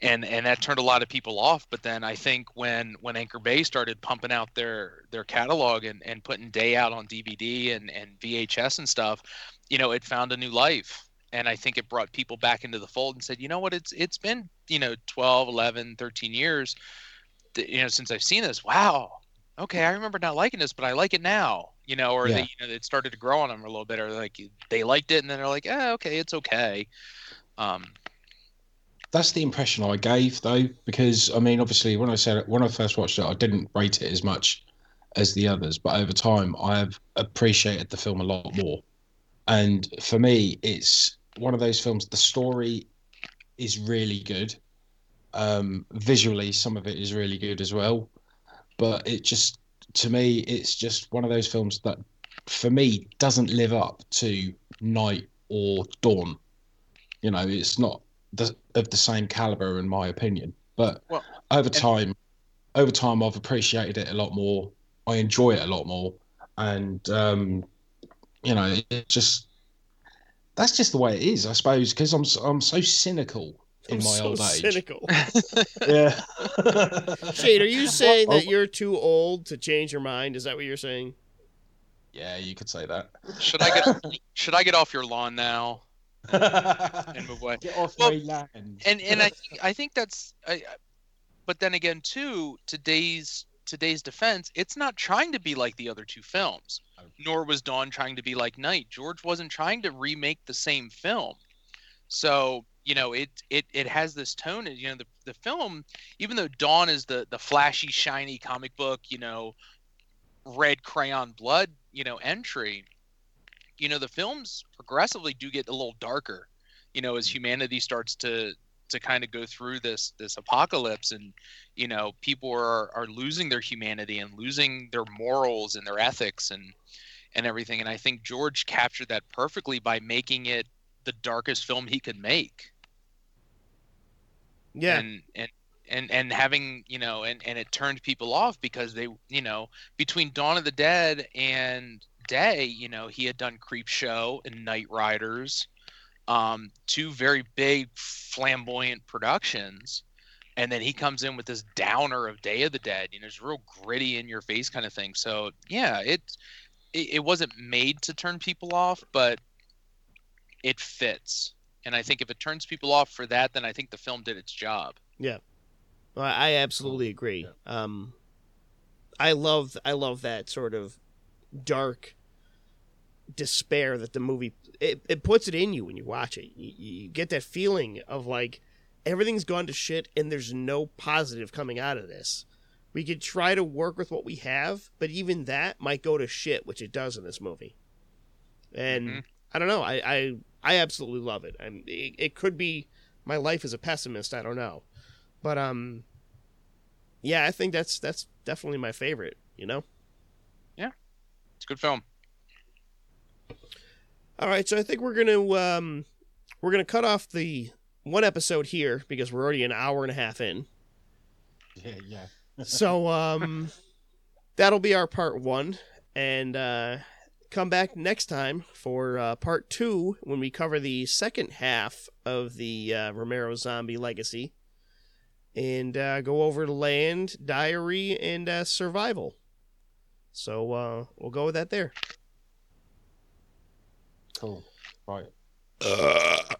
And and that turned a lot of people off. But then i think when when anchor bay started pumping out their their catalog and and putting day out on dvd and and vhs and stuff you know it found a new life. And i think it brought people back into the fold and said you know what? It's it's been you know 12 11 13 years you know since i've seen this. Wow. Okay i remember not liking this but i like it now you know or Yeah. they you know it started to grow on them a little bit or like they liked it and then they're like eh, okay it's okay um That's the impression I gave, though, because I mean, obviously, when I said it, when I first watched it, I didn't rate it as much as the others, but over time, I have appreciated the film a lot more. And for me, it's one of those films. The story is really good. Um, visually, some of it is really good as well. But it just, to me, it's just one of those films that, for me, doesn't live up to Night or Dawn. You know, it's not the, of the same caliber, in my opinion. But Well, over time, over time, I've appreciated it a lot more. I enjoy it a lot more, and um, you know, it's just that's just the way it is, I suppose. Because I'm I'm so cynical in I'm my so old age. cynical. Yeah. Shane, are you saying Well, that oh. you're too old to change your mind? Is that what you're saying? yeah, you could say that. should i get should i get off your lawn now and move away Get off Well, my land. and and I think I think that's I, I- but then again too today's today's defense it's not trying to be like the other two films nor was Dawn trying to be like Night George wasn't trying to remake the same film so you know it it it has this tone you know the the film even though Dawn is the the flashy shiny comic book you know red crayon blood you know entry you know the films progressively do get a little darker you know as mm. humanity starts to to kind of go through this this apocalypse and you know people are are losing their humanity and losing their morals and their ethics and and everything. And i think george captured that perfectly by making it the darkest film he could make Yeah. and and and and having you know and and it turned people off because they you know between dawn of the dead and day you know he had done Creepshow and Knightriders um two very big flamboyant productions. And then he comes in with this downer of day of the dead you know it's real gritty in your face kind of thing. So yeah it it, it wasn't made to turn people off but it fits and i think if it turns people off for that then i think the film did its job Well, I absolutely agree. Um, I love I love that sort of dark despair that the movie it, it puts it in you when you watch it. You, you get that feeling of like everything's gone to shit and there's no positive coming out of this. we could try to work with what we have, but even that might go to shit, which it does in this movie. And Mhm. I don't know. I I, I absolutely love it. I'm, it. It could be my life as a pessimist. I don't know, but um, yeah, I think that's that's definitely my favorite. You know. Yeah, it's a good film. All right, so I think we're gonna um, we're gonna cut off the one episode here because we're already an hour and a half in. Yeah, yeah. So um, that'll be our part one, and uh, come back next time for uh, part two when we cover the second half of the uh, Romero Zombie Legacy, and uh, go over Land, Diary, and uh, Survival. So uh, we'll go with that there. Cool. Right. Uh.